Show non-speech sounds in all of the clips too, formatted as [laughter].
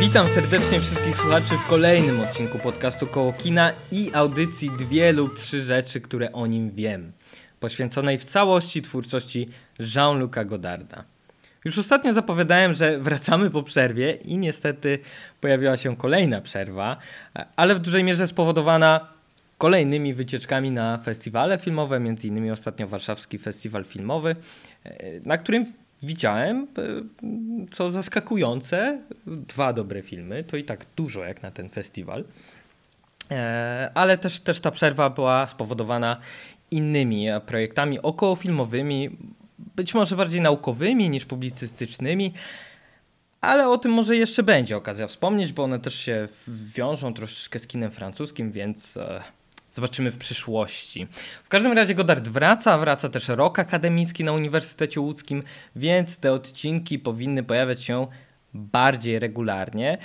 Witam serdecznie wszystkich słuchaczy w kolejnym odcinku podcastu Koło Kina i audycji Dwie lub Trzy Rzeczy, które o nim wiem, poświęconej w całości twórczości Jean-Luc'a Godarda. Już ostatnio zapowiadałem, że wracamy po przerwie i niestety pojawiła się kolejna przerwa, ale w dużej mierze spowodowana kolejnymi wycieczkami na festiwale filmowe, między innymi ostatnio Warszawski Festiwal Filmowy, na którym widziałem, e, co zaskakujące, dwa dobre filmy. To i tak dużo jak na ten festiwal. E, ale też, też ta przerwa była spowodowana innymi projektami okołofilmowymi, być może bardziej naukowymi niż publicystycznymi. Ale o tym może jeszcze będzie okazja wspomnieć, bo one też się wiążą troszeczkę z kinem francuskim, więc e, Zobaczymy w przyszłości. W każdym razie Godard wraca, wraca też rok akademicki na Uniwersytecie Łódzkim, więc te odcinki powinny pojawiać się bardziej regularnie.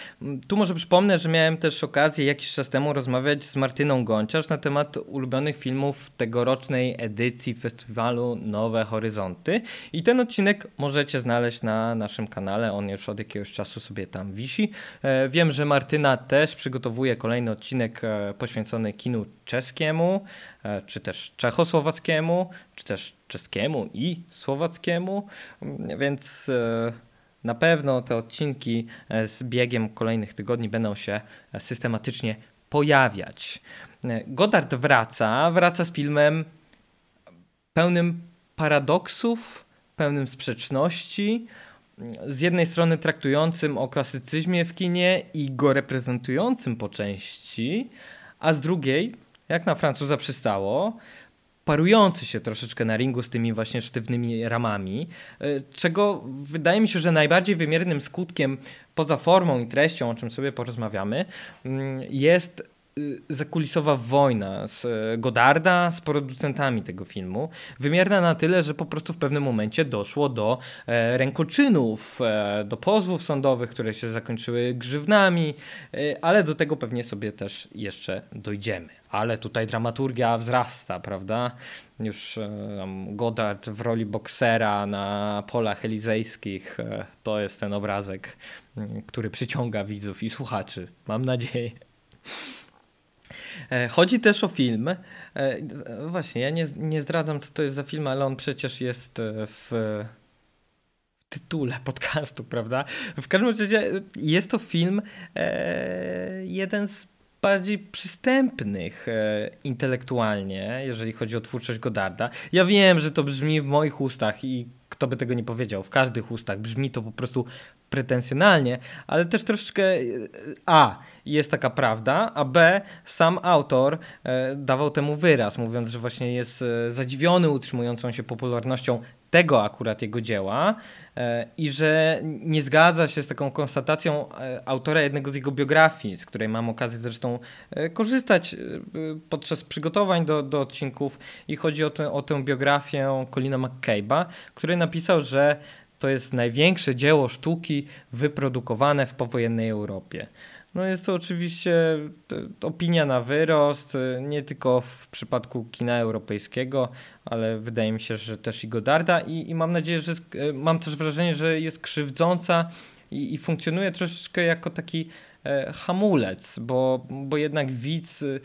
Tu może przypomnę, że miałem też okazję jakiś czas temu rozmawiać z Martyną Gonciarz na temat ulubionych filmów tegorocznej edycji festiwalu Nowe Horyzonty. I ten odcinek możecie znaleźć na naszym kanale, on już od jakiegoś czasu sobie tam wisi. E, wiem, że Martyna też przygotowuje kolejny odcinek e, poświęcony kinu czeskiemu, e, czy też czechosłowackiemu, czy też czeskiemu i słowackiemu, więc na pewno te odcinki e, z biegiem kolejnych tygodni będą się e, systematycznie pojawiać. E, Godard wraca, wraca z filmem pełnym paradoksów, pełnym sprzeczności. Z jednej strony traktującym o klasycyzmie w kinie i go reprezentującym po części, a z drugiej, jak na Francuza przystało, parujący się troszeczkę na ringu z tymi właśnie sztywnymi ramami, e, czego wydaje mi się, że najbardziej wymiernym skutkiem poza formą i treścią, o czym sobie porozmawiamy, mm, jest zakulisowa wojna z e, Godarda z producentami tego filmu. Wymierna na tyle, że po prostu w pewnym momencie doszło do e, rękoczynów, do pozwów sądowych, które się zakończyły grzywnami, ale do tego pewnie sobie też jeszcze dojdziemy ale tutaj dramaturgia wzrasta, prawda? Już um, Godard w roli boksera na polach elizejskich e, to jest ten obrazek, który przyciąga widzów i słuchaczy, mam nadzieję. E, chodzi też o film. Właśnie, ja nie, nie zdradzam, co to jest za film, ale on przecież jest w tytule podcastu, prawda? W każdym razie jest to film, e, jeden z bardziej przystępnych e, intelektualnie, jeżeli chodzi o twórczość Godarda. Ja wiem, że to brzmi w moich ustach i kto by tego nie powiedział, w każdych ustach brzmi to po prostu pretensjonalnie, ale też troszeczkę e, A, jest taka prawda, a B, sam autor e, dawał temu wyraz, mówiąc, że właśnie jest e, zadziwiony utrzymującą się popularnością tego akurat jego dzieła e, i że nie zgadza się z taką konstatacją e, autora jednego z jego biografii, z której mam okazję zresztą e, korzystać podczas przygotowań do, do odcinków. I chodzi o, te, o tę biografię Colina McCabe'a, który napisał, że to jest największe dzieło sztuki wyprodukowane w powojennej Europie. No jest to oczywiście opinia na wyrost, nie tylko w przypadku kina europejskiego, ale wydaje mi się, że też i Godarda i, i mam nadzieję, że e, mam też wrażenie, że jest krzywdząca i, i funkcjonuje troszeczkę jako taki e, hamulec, bo, bo jednak widz e,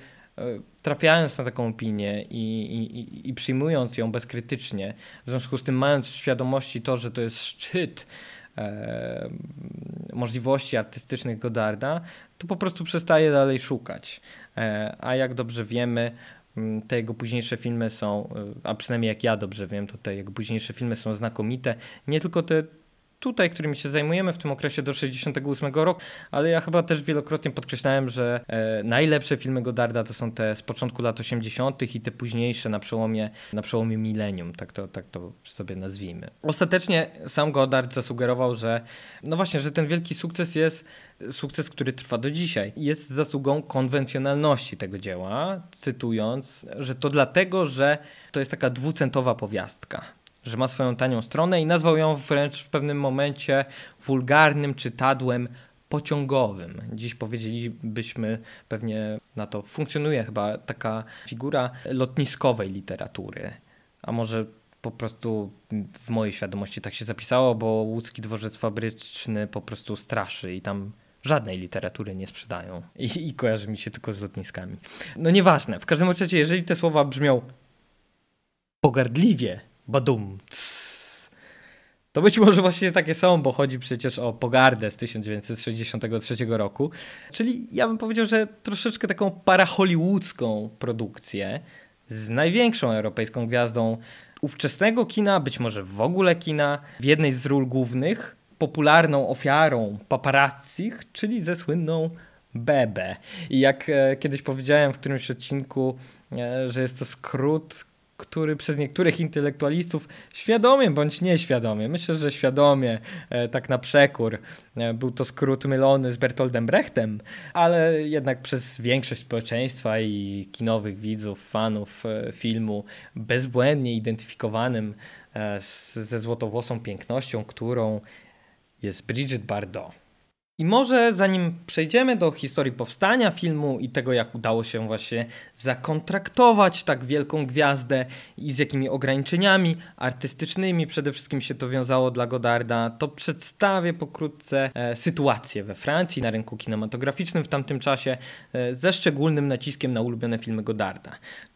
trafiając na taką opinię i, i, i przyjmując ją bezkrytycznie, w związku z tym mając w świadomości to, że to jest szczyt e, możliwości artystycznych Godarda, to po prostu przestaje dalej szukać. E, a jak dobrze wiemy, te jego późniejsze filmy są, e, a przynajmniej jak ja dobrze wiem, to te jego późniejsze filmy są znakomite. Nie tylko te tutaj, którymi się zajmujemy w tym okresie do 68 roku, ale ja chyba też wielokrotnie podkreślałem, że e, najlepsze filmy Godarda to są te z początku lat 80. i te późniejsze na przełomie, na przełomie milenium, tak to, tak to sobie nazwijmy. Ostatecznie sam Godard zasugerował, że no właśnie, że ten wielki sukces jest sukces, który trwa do dzisiaj. Jest zasługą konwencjonalności tego dzieła, cytując, że to dlatego, że to jest taka dwucentowa powiastka że ma swoją tanią stronę i nazwał ją wręcz w pewnym momencie wulgarnym czytadłem pociągowym. Dziś powiedzielibyśmy pewnie na to funkcjonuje chyba taka figura lotniskowej literatury. A może po prostu w mojej świadomości tak się zapisało, bo łódzki dworzec fabryczny po prostu straszy i tam żadnej literatury nie sprzedają i, i kojarzy mi się tylko z lotniskami. No nieważne, w każdym razie, jeżeli te słowa brzmią pogardliwie, badum, to być może właśnie takie są, bo chodzi przecież o pogardę z 1963 roku. Czyli ja bym powiedział, że troszeczkę taką parahollywoodzką produkcję z największą europejską gwiazdą ówczesnego kina, być może w ogóle kina, w jednej z ról głównych, popularną ofiarą paparazzich, czyli ze słynną Bebe. I jak e, kiedyś powiedziałem w którymś odcinku, e, że jest to skrót, który przez niektórych intelektualistów świadomie bądź nieświadomie, myślę, że świadomie, e, tak na przekór, e, był to skrót mylony z Bertoldem Brechtem, ale jednak przez większość społeczeństwa i kinowych widzów, fanów e, filmu bezbłędnie identyfikowanym ze złotowłosą pięknością, którą jest Bridget Bardot. I może zanim przejdziemy do historii powstania filmu i tego, jak udało się właśnie zakontraktować tak wielką gwiazdę i z jakimi ograniczeniami artystycznymi przede wszystkim się to wiązało dla Godarda, to przedstawię pokrótce e, sytuację we Francji na rynku kinematograficznym w tamtym czasie e, ze szczególnym naciskiem na ulubione filmy Godarda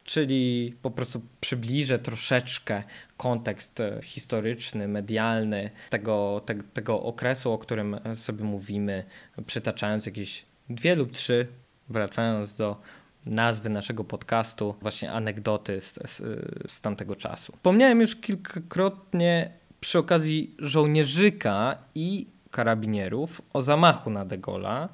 czyli po prostu przybliżę troszeczkę kontekst e, historyczny, medialny tego, te, tego okresu, o którym sobie mówimy, przytaczając jakieś dwie lub trzy, wracając do nazwy naszego podcastu, właśnie anegdoty z, z, z tamtego czasu. Wspomniałem już kilkakrotnie przy okazji żołnierzyka i karabinierów o zamachu na De Gaulle'a,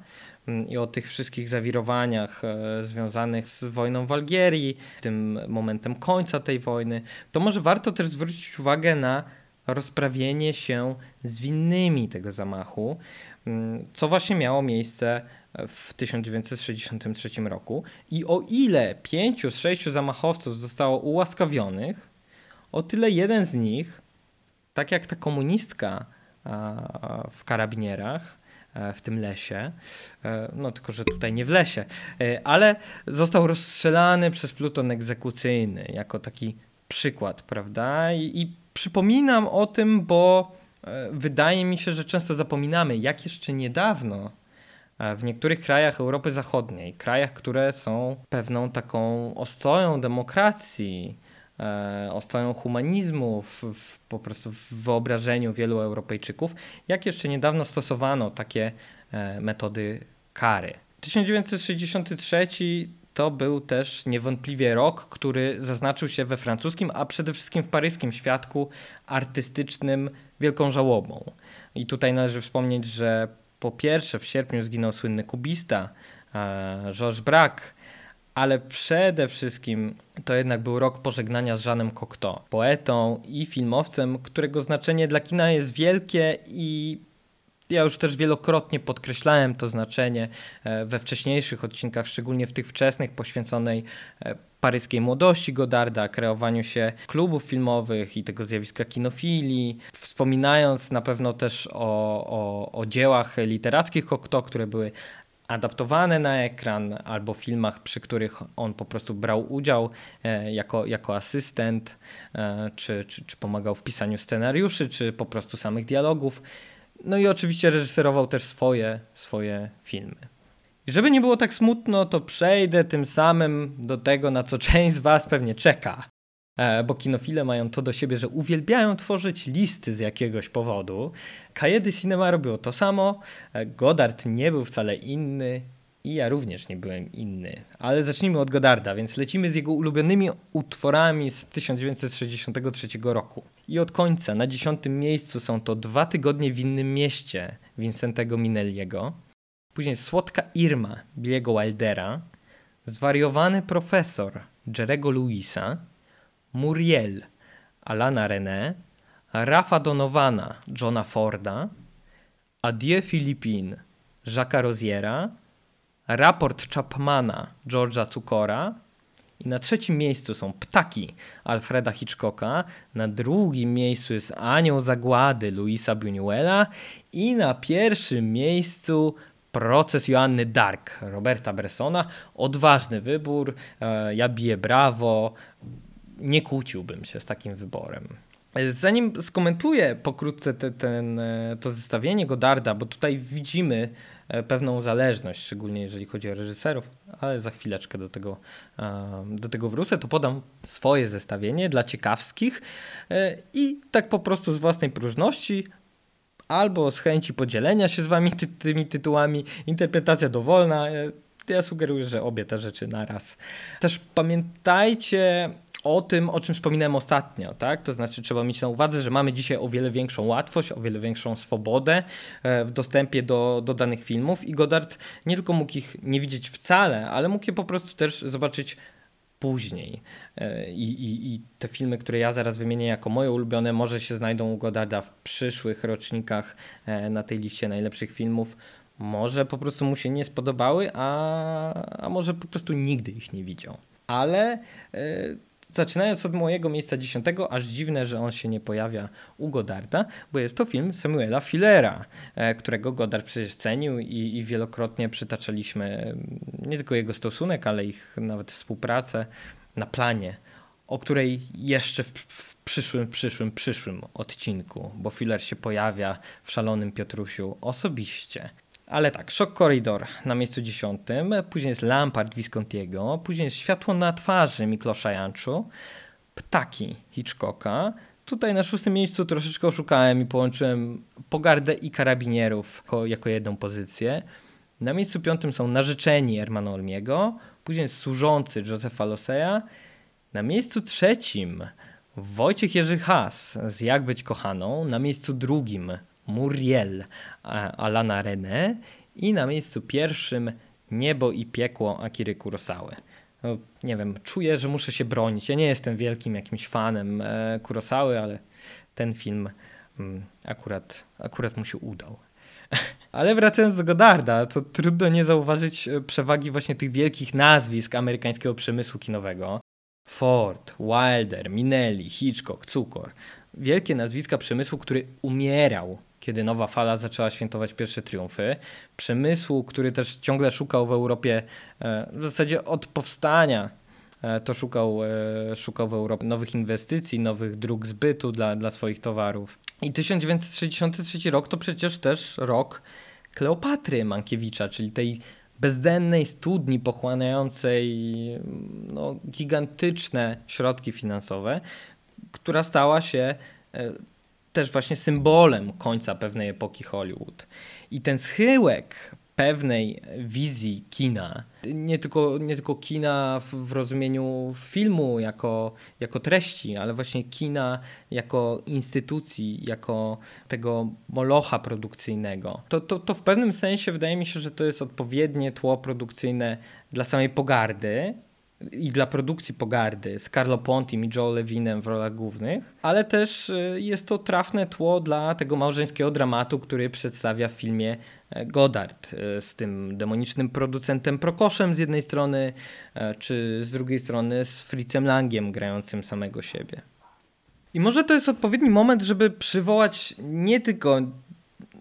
i o tych wszystkich zawirowaniach e, związanych z wojną w Algierii, tym momentem końca tej wojny, to może warto też zwrócić uwagę na rozprawienie się z winnymi tego zamachu, mm, co właśnie miało miejsce w 1963 roku. I o ile pięciu z sześciu zamachowców zostało ułaskawionych, o tyle jeden z nich, tak jak ta komunistka w karabinierach, E, w tym lesie. E, no tylko, że tutaj nie w lesie. E, ale został rozstrzelany przez pluton egzekucyjny jako taki przykład, prawda? I, i przypominam o tym, bo wydaje mi się, że często zapominamy, jak jeszcze niedawno w niektórych krajach Europy Zachodniej, krajach, które są pewną taką ostoją demokracji, e, ostoją humanizmu w, w, po prostu w wyobrażeniu wielu Europejczyków, jak jeszcze niedawno stosowano takie e, metody kary. 1963 to był też niewątpliwie rok, który zaznaczył się we francuskim, a przede wszystkim w paryskim świadku artystycznym wielką żałobą. I tutaj należy wspomnieć, że po pierwsze w sierpniu zginął słynny kubista e, Georges Braque, ale przede wszystkim to jednak był rok pożegnania z Żanem Cocteau, poetą i filmowcem, którego znaczenie dla kina jest wielkie i ja już też wielokrotnie podkreślałem to znaczenie e, we wcześniejszych odcinkach, szczególnie w tych wczesnych poświęconej e, paryskiej młodości Godarda, kreowaniu się klubów filmowych i tego zjawiska kinofilii, wspominając na pewno też o, o, o dziełach literackich Cocteau, które były adaptowane na ekran, albo filmach, przy których on po prostu brał udział e, jako, jako asystent, e, czy, czy, czy pomagał w pisaniu scenariuszy, czy po prostu samych dialogów. No i oczywiście reżyserował też swoje, swoje filmy. I żeby nie było tak smutno, to przejdę tym samym do tego, na co część z Was pewnie czeka. E, bo kinofile mają to do siebie, że uwielbiają tworzyć listy z jakiegoś powodu. Kajedy Cinema robiło to samo, e, Godard nie był wcale inny i ja również nie byłem inny. Ale zacznijmy od Godarda, więc lecimy z jego ulubionymi utworami z 1963 roku. I od końca, na dziesiątym miejscu są to Dwa tygodnie w innym mieście Vincentego Minelliego, później Słodka Irma Billiego Wildera, Zwariowany profesor Jerego Louisa, Muriel Alana René, Rafa Donowana Johna Forda, Adieu Philippine Jacques'a Roziera, Raport Chapmana George'a Cukora i na trzecim miejscu są Ptaki Alfreda Hitchcocka, na drugim miejscu jest Anioł Zagłady Luisa Buñuela i na pierwszym miejscu Proces Joanny Dark Roberta Bressona. Odważny wybór, e, ja biję brawo, nie kłóciłbym się z takim wyborem. Zanim skomentuję pokrótce te, ten, e, to zestawienie Godarda, bo tutaj widzimy e, pewną zależność, szczególnie jeżeli chodzi o reżyserów, ale za chwileczkę do tego, do tego wrócę, to podam swoje zestawienie dla ciekawskich i tak po prostu z własnej próżności albo z chęci podzielenia się z wami ty, tymi tytułami, interpretacja dowolna. Ja sugeruję, że obie te rzeczy naraz. Też pamiętajcie o tym, o czym wspominałem ostatnio, tak? To znaczy trzeba mieć na uwadze, że mamy dzisiaj o wiele większą łatwość, o wiele większą swobodę e, w dostępie do, do danych filmów i Godard nie tylko mógł ich nie widzieć wcale, ale mógł je po prostu też zobaczyć później. E, I, i, I, te filmy, które ja zaraz wymienię jako moje ulubione, może się znajdą u Godarda w przyszłych rocznikach e, na tej liście najlepszych filmów. Może po prostu mu się nie spodobały, a, a może po prostu nigdy ich nie widział. Ale zaczynając od mojego miejsca dziesiątego, aż dziwne, że on się nie pojawia u Godarda, bo jest to film Samuela Fillera, e, którego Godard przecież cenił i, i wielokrotnie przytaczaliśmy mm, nie tylko jego stosunek, ale ich nawet współpracę na planie, o której jeszcze w, w przyszłym, przyszłym, przyszłym odcinku, bo Filler się pojawia w Szalonym Piotrusiu osobiście. Ale tak, Shock Corridor na miejscu dziesiątym, później jest Lampard Viscontiego, później jest Światło na twarzy Miklosza Janczu, Ptaki Hitchcocka. Tutaj na szóstym miejscu troszeczkę oszukałem i połączyłem Pogardę i Karabinierów jako, jako jedną pozycję. Na miejscu piątym są Narzeczeni Ermana Olmiego, później Służący Josefa Loseja. Na miejscu trzecim Wojciech Jerzy Has z Jak być kochaną. Na miejscu drugim Muriel Alana René i na miejscu pierwszym Niebo i piekło Akiry Kurosawy. No, nie wiem, czuję, że muszę się bronić. Ja nie jestem wielkim jakimś fanem e, Kurosawy, ale ten film mm, akurat, akurat mu się udał. [laughs] Ale wracając do Godarda, to trudno nie zauważyć e, przewagi właśnie tych wielkich nazwisk amerykańskiego przemysłu kinowego. Ford, Wilder, Minelli, Hitchcock, Cukor. Wielkie nazwiska przemysłu, który umierał kiedy nowa fala zaczęła świętować pierwsze triumfy. Przemysłu, który też ciągle szukał w Europie, e, w zasadzie od powstania, e, to szukał, e, szukał w Europie nowych inwestycji, nowych dróg zbytu dla, dla swoich towarów. I 1963 rok to przecież też rok Kleopatry Mankiewicza, czyli tej bezdennej studni pochłaniającej no, gigantyczne środki finansowe, która stała się też właśnie symbolem końca pewnej epoki Hollywood. I ten schyłek pewnej wizji kina, nie tylko, nie tylko kina w, w, rozumieniu filmu jako, jako treści, ale właśnie kina jako instytucji, jako tego molocha produkcyjnego. To, to, to w pewnym sensie wydaje mi się, że to jest odpowiednie tło produkcyjne dla samej pogardy, i dla produkcji Pogardy z Carlo Pontim i Joe Levinem w rolach głównych, ale też y, jest to trafne tło dla tego małżeńskiego dramatu, który przedstawia w filmie e, Godard e, z tym demonicznym producentem Prokoszem z jednej strony, e, czy z drugiej strony z Fritzem Langiem grającym samego siebie. I może to jest odpowiedni moment, żeby przywołać nie tylko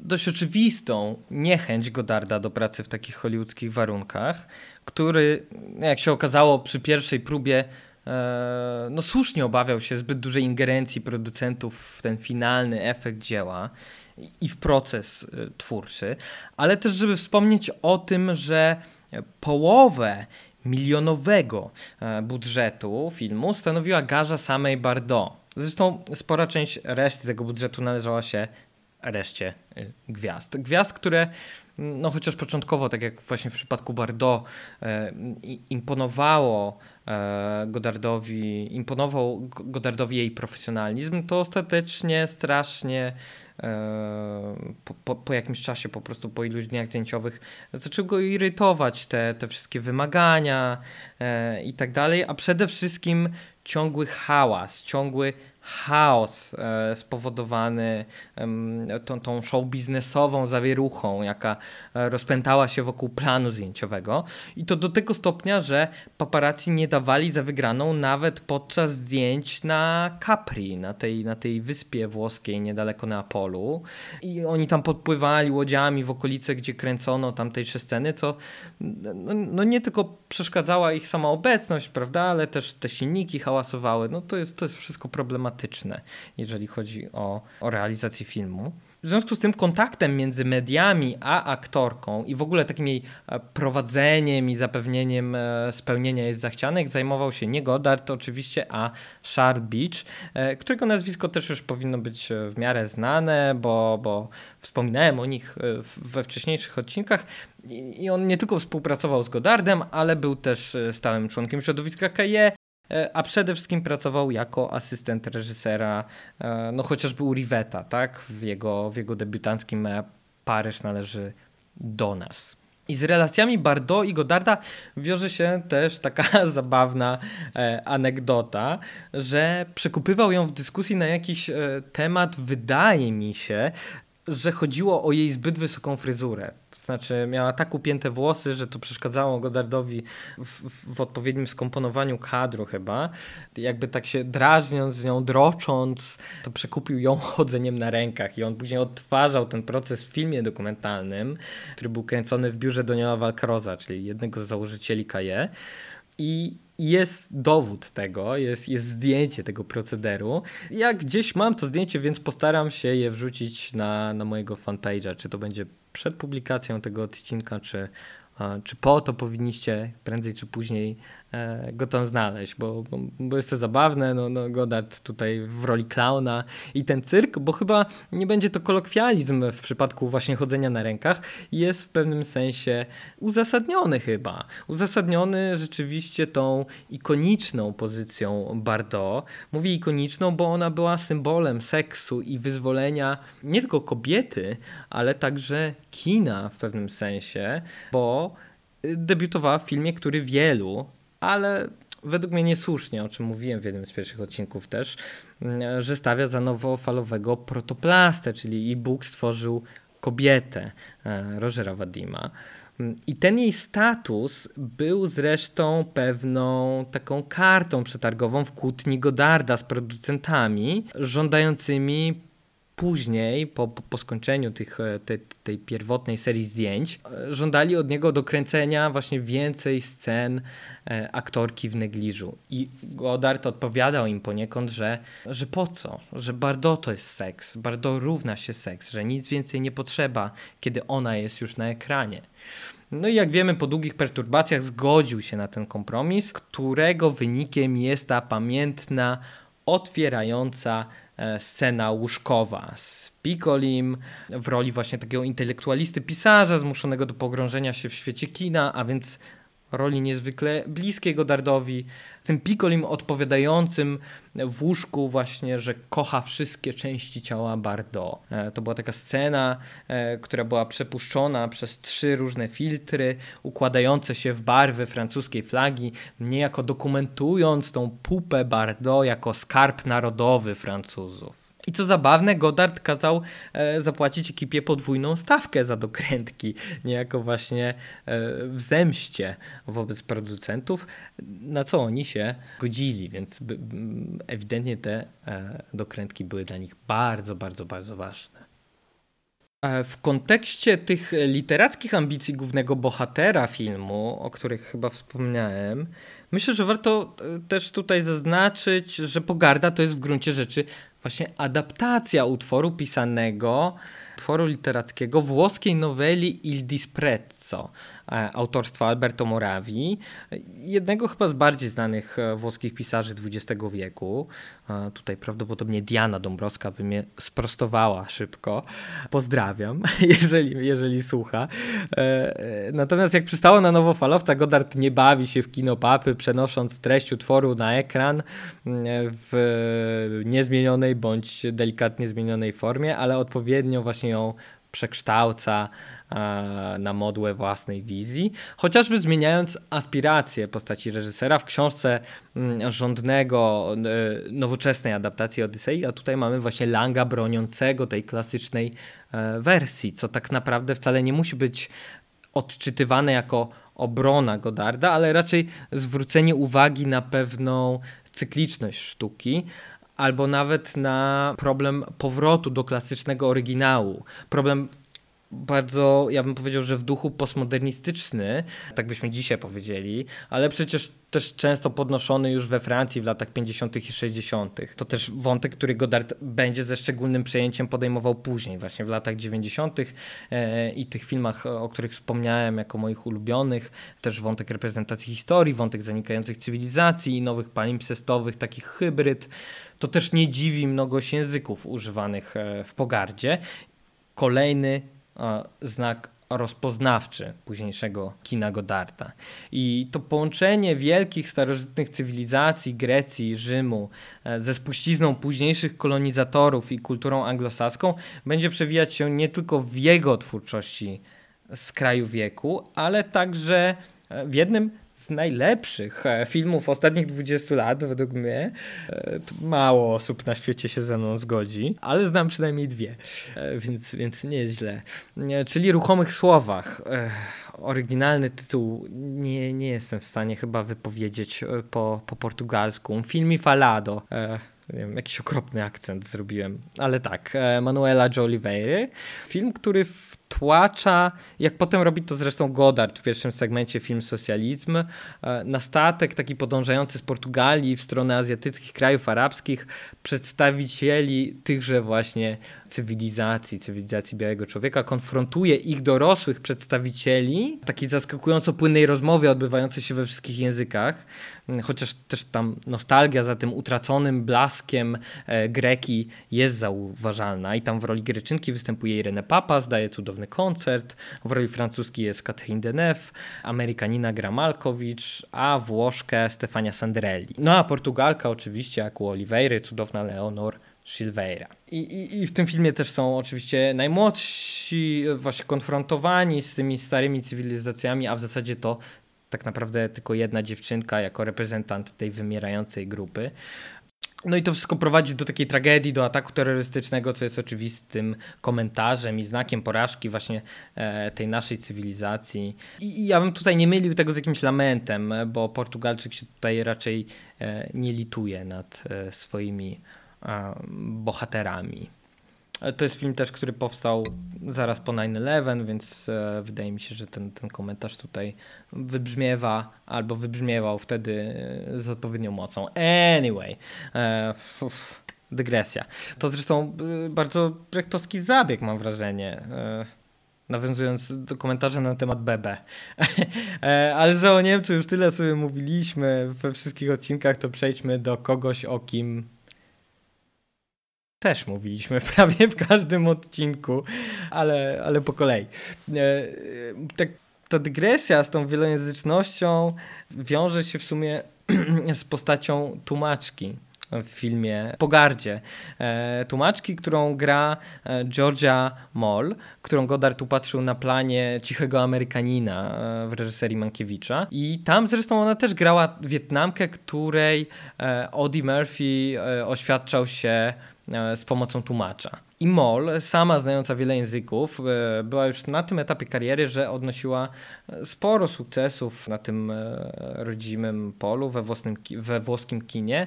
dość oczywistą niechęć Godarda do pracy w takich hollywoodzkich warunkach, który, jak się okazało przy pierwszej próbie, e, no słusznie obawiał się zbyt dużej ingerencji producentów w ten finalny efekt dzieła i w proces e, twórczy, ale też żeby wspomnieć o tym, że połowę milionowego e, budżetu filmu stanowiła garza samej Bardot. Zresztą spora część reszty tego budżetu należała się reszcie gwiazd. Gwiazd, które no chociaż początkowo, tak jak właśnie w przypadku Bardot, e, imponowało e, Godardowi, imponował Godardowi jej profesjonalizm, to ostatecznie strasznie e, po, po, po, jakimś czasie, po prostu po iluś dniach zdjęciowych, zaczęły go irytować te, te wszystkie wymagania i tak dalej, a przede wszystkim ciągły hałas, ciągły chaos e, spowodowany tą, tą show biznesową zawieruchą, jaka e, rozpętała się wokół planu zdjęciowego. I to do tego stopnia, że paparazzi nie dawali za wygraną nawet podczas zdjęć na Capri, na tej, na tej wyspie włoskiej niedaleko Neapolu. I oni tam podpływali łodziami w okolice, gdzie kręcono tamtejsze sceny, co no, no nie tylko przeszkadzała ich sama obecność, prawda, ale też te silniki hałasowały. No to jest, to jest wszystko problematyczne jeżeli chodzi o, o realizację filmu. W związku z tym kontaktem między mediami a aktorką i w ogóle takim jej e, prowadzeniem i zapewnieniem e, spełnienia jej zachcianek zajmował się nie Goddard oczywiście, a Shard Beach, e, którego nazwisko też już powinno być w miarę znane, bo, bo wspominałem o nich we wcześniejszych odcinkach i on nie tylko współpracował z Goddardem, ale był też stałym członkiem środowiska KE, E, a przede wszystkim pracował jako asystent reżysera, e, no chociażby u Riveta, tak? W jego, w jego debiutanckim e, Paryż należy do nas. I z relacjami Bardot i Godarda wiąże się też taka [laughs] zabawna e, anegdota, że przekupywał ją w dyskusji na jakiś e, temat, wydaje mi się, że chodziło o jej zbyt wysoką fryzurę. To znaczy miała tak upięte włosy, że to przeszkadzało Godardowi w, w, odpowiednim skomponowaniu kadru chyba. Jakby tak się drażniąc z nią, drocząc, to przekupił ją [laughs] chodzeniem na rękach i on później odtwarzał ten proces w filmie dokumentalnym, który był kręcony w biurze Daniela Valcaroza, czyli jednego z założycieli Kaje. I jest dowód tego, jest, jest zdjęcie tego procederu. Ja gdzieś mam to zdjęcie, więc postaram się je wrzucić na, na mojego fanpage'a. Czy to będzie przed publikacją tego odcinka, czy, czy po, to powinniście prędzej czy później E, go tam znaleźć, bo, bo, jest to zabawne, no, no Godard tutaj w roli klauna i ten cyrk, bo chyba nie będzie to kolokwializm w przypadku właśnie chodzenia na rękach, jest w pewnym sensie uzasadniony chyba. Uzasadniony rzeczywiście tą ikoniczną pozycją Bardot. Mówię ikoniczną, bo ona była symbolem seksu i wyzwolenia nie tylko kobiety, ale także kina w pewnym sensie, bo debiutowała w filmie, który wielu ale według mnie niesłusznie, o czym mówiłem w jednym z pierwszych odcinków też, mm, że stawia za nowofalowego protoplastę, czyli i Bóg stworzył kobietę e, Rogera Wadima. Mm, I ten jej status był zresztą pewną taką kartą przetargową w kłótni Godarda z producentami żądającymi później, po, po skończeniu tych, e, te, tej pierwotnej serii zdjęć, e, żądali od niego dokręcenia właśnie więcej scen e, aktorki w negliżu. I Godard odpowiadał im poniekąd, że, że po co? Że Bardot to jest seks, Bardot równa się seks, że nic więcej nie potrzeba, kiedy ona jest już na ekranie. No i jak wiemy, po długich perturbacjach zgodził się na ten kompromis, którego wynikiem jest ta pamiętna, otwierająca scena łóżkowa z Piccolim w roli właśnie takiego intelektualisty, pisarza zmuszonego do pogrążenia się w świecie kina, a więc roli niezwykle bliskiej Godardowi, tym Piccolim odpowiadającym w łóżku właśnie, że kocha wszystkie części ciała Bardot. E, to była taka scena, e, która była przepuszczona przez trzy różne filtry, układające się w barwy francuskiej flagi, niejako dokumentując tą pupę Bardot jako skarb narodowy Francuzów. I co zabawne, Godard kazał e, zapłacić ekipie podwójną stawkę za dokrętki, niejako właśnie e, w zemście wobec producentów, na co oni się godzili, więc by, ewidentnie te e, dokrętki były dla nich bardzo, bardzo, bardzo ważne. E, w kontekście tych literackich ambicji głównego bohatera filmu, o których chyba wspomniałem, myślę, że warto e, też tutaj zaznaczyć, że Pogarda to jest w gruncie rzeczy właśnie adaptacja utworu pisanego utworu literackiego włoskiej noweli Il Disprezzo autorstwa Alberto Moravi, jednego chyba z bardziej znanych e, włoskich pisarzy XX wieku. E, tutaj prawdopodobnie Diana Dąbrowska by mnie sprostowała szybko. Pozdrawiam, [laughs] jeżeli, jeżeli słucha. Natomiast jak przystało na nowofalowca, Godard nie bawi się w kinopapy, przenosząc treść utworu na ekran w niezmienionej bądź delikatnie zmienionej formie, ale odpowiednio właśnie ją przekształca e, na modłę własnej wizji, chociażby zmieniając aspiracje postaci reżysera w książce mm, rządnego e, nowoczesnej adaptacji Odysei, a tutaj mamy właśnie Langa broniącego tej klasycznej e, wersji, co tak naprawdę wcale nie musi być odczytywane jako obrona Godarda, ale raczej zwrócenie uwagi na pewną cykliczność sztuki, albo nawet na problem powrotu do klasycznego oryginału. Problem bardzo, ja bym powiedział, że w duchu postmodernistyczny, tak byśmy dzisiaj powiedzieli, ale przecież też często podnoszony już we Francji w latach 50. i 60. To też wątek, który Godard będzie ze szczególnym przejęciem podejmował później, właśnie w latach 90. E, i tych filmach, o których wspomniałem jako moich ulubionych, też wątek reprezentacji historii, wątek zanikających cywilizacji i nowych palimpsestowych, takich hybryd. To też nie dziwi mnogość języków używanych e, w pogardzie. Kolejny znak rozpoznawczy późniejszego kina Godarta. I to połączenie wielkich starożytnych cywilizacji Grecji, Rzymu e, ze spuścizną późniejszych kolonizatorów i kulturą anglosaską będzie przewijać się nie tylko w jego twórczości z kraju wieku, ale także e, w jednym z najlepszych e, filmów ostatnich 20 lat, według mnie. E, mało osób na świecie się ze mną zgodzi, ale znam przynajmniej dwie, e, więc, więc nie jest źle. Czyli Ruchomych Słowach. Oryginalny tytuł nie, nie jestem w stanie chyba wypowiedzieć po, po portugalsku. Filmi falado. Nie wiem, jakiś okropny akcent zrobiłem, ale tak, Manuela de Oliveira. Film, który w tłacza, jak potem robi to zresztą Godard w pierwszym segmencie film Socjalizm, e, na statek taki podążający z Portugalii w stronę azjatyckich krajów arabskich przedstawicieli tychże właśnie cywilizacji, cywilizacji białego człowieka, konfrontuje ich dorosłych przedstawicieli, takiej zaskakująco płynnej rozmowy odbywającej się we wszystkich językach, chociaż też tam nostalgia za tym utraconym blaskiem e, Greki jest zauważalna i tam w roli Greczynki występuje Irene Papa, zdaje cudowny koncert, w roli francuskiej jest Catherine Deneuve, Amerykanina gra Malkowicz, a Włoszkę Stefania Sandrelli. No a Portugalka oczywiście, jak u Oliveira, cudowna Leonor Silveira. I, i, I, w tym filmie też są oczywiście najmłodsi, właśnie konfrontowani z tymi starymi cywilizacjami, a w zasadzie to tak naprawdę tylko jedna dziewczynka jako reprezentant tej wymierającej grupy. No i to wszystko prowadzi do takiej tragedii, do ataku terrorystycznego, co jest oczywistym komentarzem i znakiem porażki właśnie e, tej naszej cywilizacji. I, ja bym tutaj nie mylił tego z jakimś lamentem, bo Portugalczyk się tutaj raczej e, nie lituje nad e, swoimi bohaterami. To jest film też, który powstał zaraz po 9-11, więc e, wydaje mi się, że ten, ten komentarz tutaj wybrzmiewa albo wybrzmiewał wtedy e, z odpowiednią mocą. Anyway, e, uf, dygresja. To zresztą e, bardzo brechtowski zabieg, mam wrażenie. E, nawiązując do komentarza na temat. [laughs] E, ale że o Niemcu już tyle sobie mówiliśmy we wszystkich odcinkach, to przejdźmy do kogoś, o kim też mówiliśmy [laughs] prawie w każdym odcinku, ale, ale po kolei. E, tak, ta dygresja z tą wielojęzycznością wiąże się w sumie [clears throat] z postacią tłumaczki w filmie Pogardzie. E, tłumaczki, którą gra e, Georgia Moll, którą Godard upatrzył na planie Cichego Amerykanina w reżyserii Mankiewicza. I tam zresztą ona też grała Wietnamkę, której Audie Murphy oświadczał się z pomocą tłumacza. I Moll, sama znająca wiele języków, e, była już na tym etapie kariery, że odnosiła e, sporo sukcesów na tym rodzimym polu we, włoskim, we włoskim kinie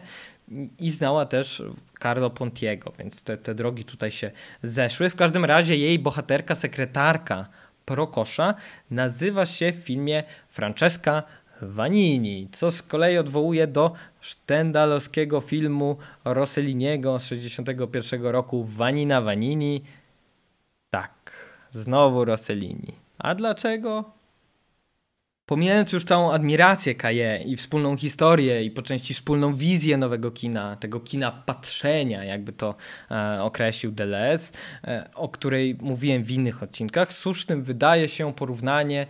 i znała też Carlo Pontiego, więc te, te drogi tutaj się zeszły. W każdym razie jej bohaterka, sekretarka Prokosza nazywa się w filmie Francesca Vanini, co z kolei odwołuje do sztendalowskiego filmu Rosselliniego z 1961 roku Vanina Vanini. Tak, znowu Rossellini. A dlaczego? Pomijając już całą admirację Kaje i wspólną historię i po części wspólną wizję nowego kina, tego kina patrzenia, jakby to e, określił Deleuze, e, o której mówiłem w innych odcinkach, słusznym wydaje się porównanie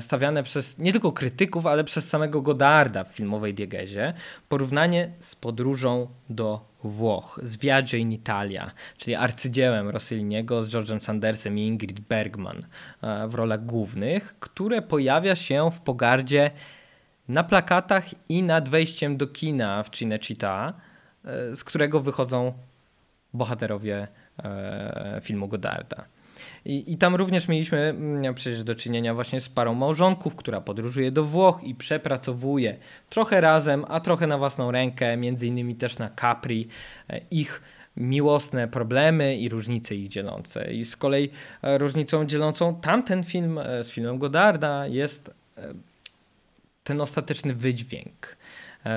stawiane przez nie tylko krytyków, ale przez samego Godarda w filmowej diegezie, porównanie z podróżą do Włoch, z Viaggio in Italia, czyli arcydziełem Rosselliniego z George'em Sandersem i Ingrid Bergman e, w rolach głównych, które pojawia się w pogardzie na plakatach i nad wejściem do kina w Cinecittà, e, z którego wychodzą bohaterowie filmu Godarda. I, I tam również mieliśmy mm, przecież do czynienia właśnie z parą małżonków, która podróżuje do Włoch i przepracowuje trochę razem, a trochę na własną rękę, między innymi też na Capri, e, ich miłosne problemy i różnice ich dzielące. I z kolei różnicą dzielącą tamten film z filmem Godarda jest ten ostateczny wydźwięk.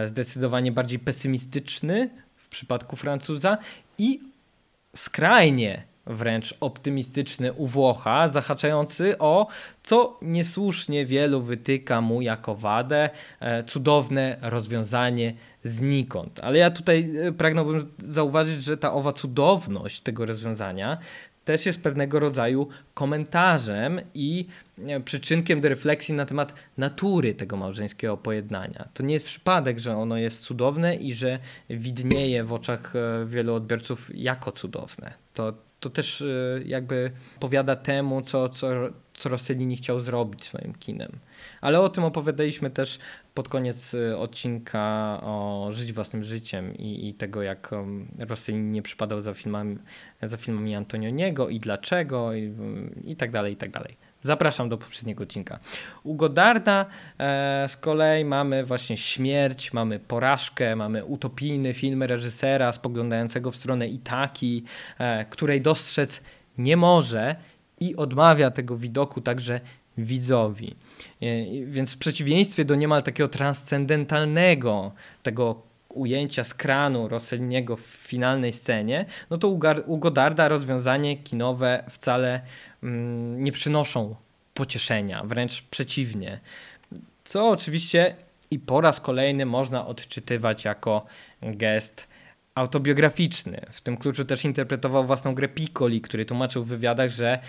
Zdecydowanie bardziej pesymistyczny w przypadku Francuza i skrajnie wręcz optymistyczny u Włocha, zahaczający o co niesłusznie wielu wytyka mu jako wadę, e, cudowne rozwiązanie znikąd. Ale ja tutaj e, pragnąłbym zauważyć, że ta owa cudowność tego rozwiązania też jest pewnego rodzaju komentarzem i e, przyczynkiem do refleksji na temat natury tego małżeńskiego pojednania. To nie jest przypadek, że ono jest cudowne i że widnieje w oczach wielu odbiorców jako cudowne. To to też y, jakby powiada temu, co, co, co Rossellini chciał zrobić swoim kinem. Ale o tym opowiadaliśmy też pod koniec y, odcinka o Żyć własnym życiem i, i tego, jak um, Rossellini nie przypadał za filmami, za filmami Antonioniego i dlaczego i, i tak dalej, i tak dalej. Zapraszam do poprzedniego odcinka. U Godarda e, z kolei mamy właśnie śmierć, mamy porażkę, mamy utopijny film reżysera spoglądającego w stronę Itaki, e, której dostrzec nie może i odmawia tego widoku także widzowi. E, więc w przeciwieństwie do niemal takiego transcendentalnego, tego ujęcia z kranu Rosselliniego w finalnej scenie, no to u, Godarda rozwiązanie kinowe wcale nie przynoszą pocieszenia, wręcz przeciwnie. Co oczywiście i po raz kolejny można odczytywać jako gest autobiograficzny. W tym kluczu też interpretował własną grę Piccoli, który tłumaczył w wywiadach, że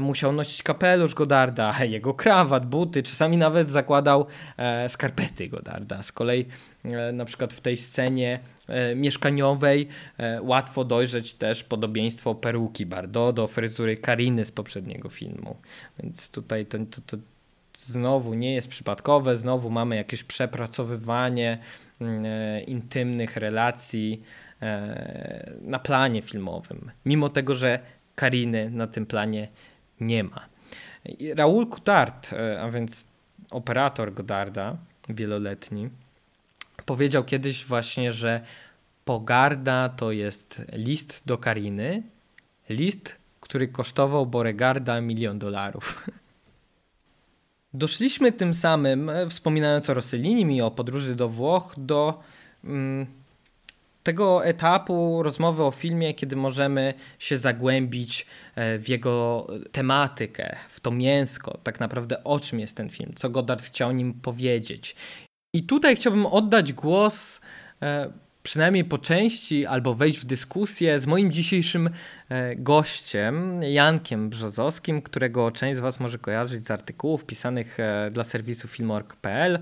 musiał nosić kapelusz Godarda, [laughs] jego krawat, buty, czasami nawet zakładał e, skarpety Godarda. Z kolei e, na przykład w tej scenie e, mieszkaniowej e, łatwo dojrzeć też podobieństwo peruki Bardo do fryzury Kariny z poprzedniego filmu. Więc tutaj to, to, to znowu nie jest przypadkowe, znowu mamy jakieś przepracowywanie mm, e, intymnych relacji e, na planie filmowym, mimo tego, że Kariny na tym planie nie ma. Raoul Coutard, e, a więc operator Godarda, wieloletni, powiedział kiedyś właśnie, że pogarda to jest list do Kariny, list, który kosztował Boregarda milion dolarów. Doszliśmy tym samym, e, wspominając o Rossellini i o podróży do Włoch, do mm, tego etapu rozmowy o filmie, kiedy możemy się zagłębić e, w jego tematykę, w to mięsko, tak naprawdę o czym jest ten film, co Godard chciał nim powiedzieć. I tutaj chciałbym oddać głos e, przynajmniej po części albo wejść w dyskusję z moim dzisiejszym e, gościem, Jankiem Brzozowskim, którego część z Was może kojarzyć z artykułów pisanych dla serwisu filmorg.pl.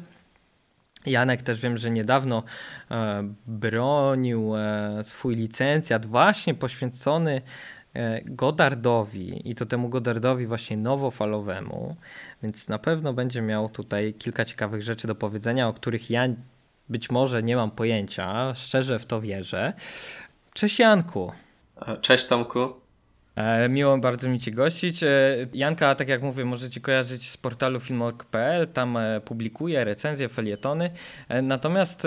Janek też wiem, że niedawno e, bronił swój licencjat właśnie poświęcony Godardowi i to temu Godardowi właśnie nowofalowemu, więc na pewno będzie miał tutaj kilka ciekawych rzeczy do powiedzenia, o których ja być może nie mam pojęcia, szczerze w to wierzę. Cześć Janku. Cześć Tomku. E, miło bardzo mi Cię gościć. E, Janka, tak jak mówię, możecie kojarzyć z portalu filmorg.pl, tam e, publikuje recenzje, felietony. Natomiast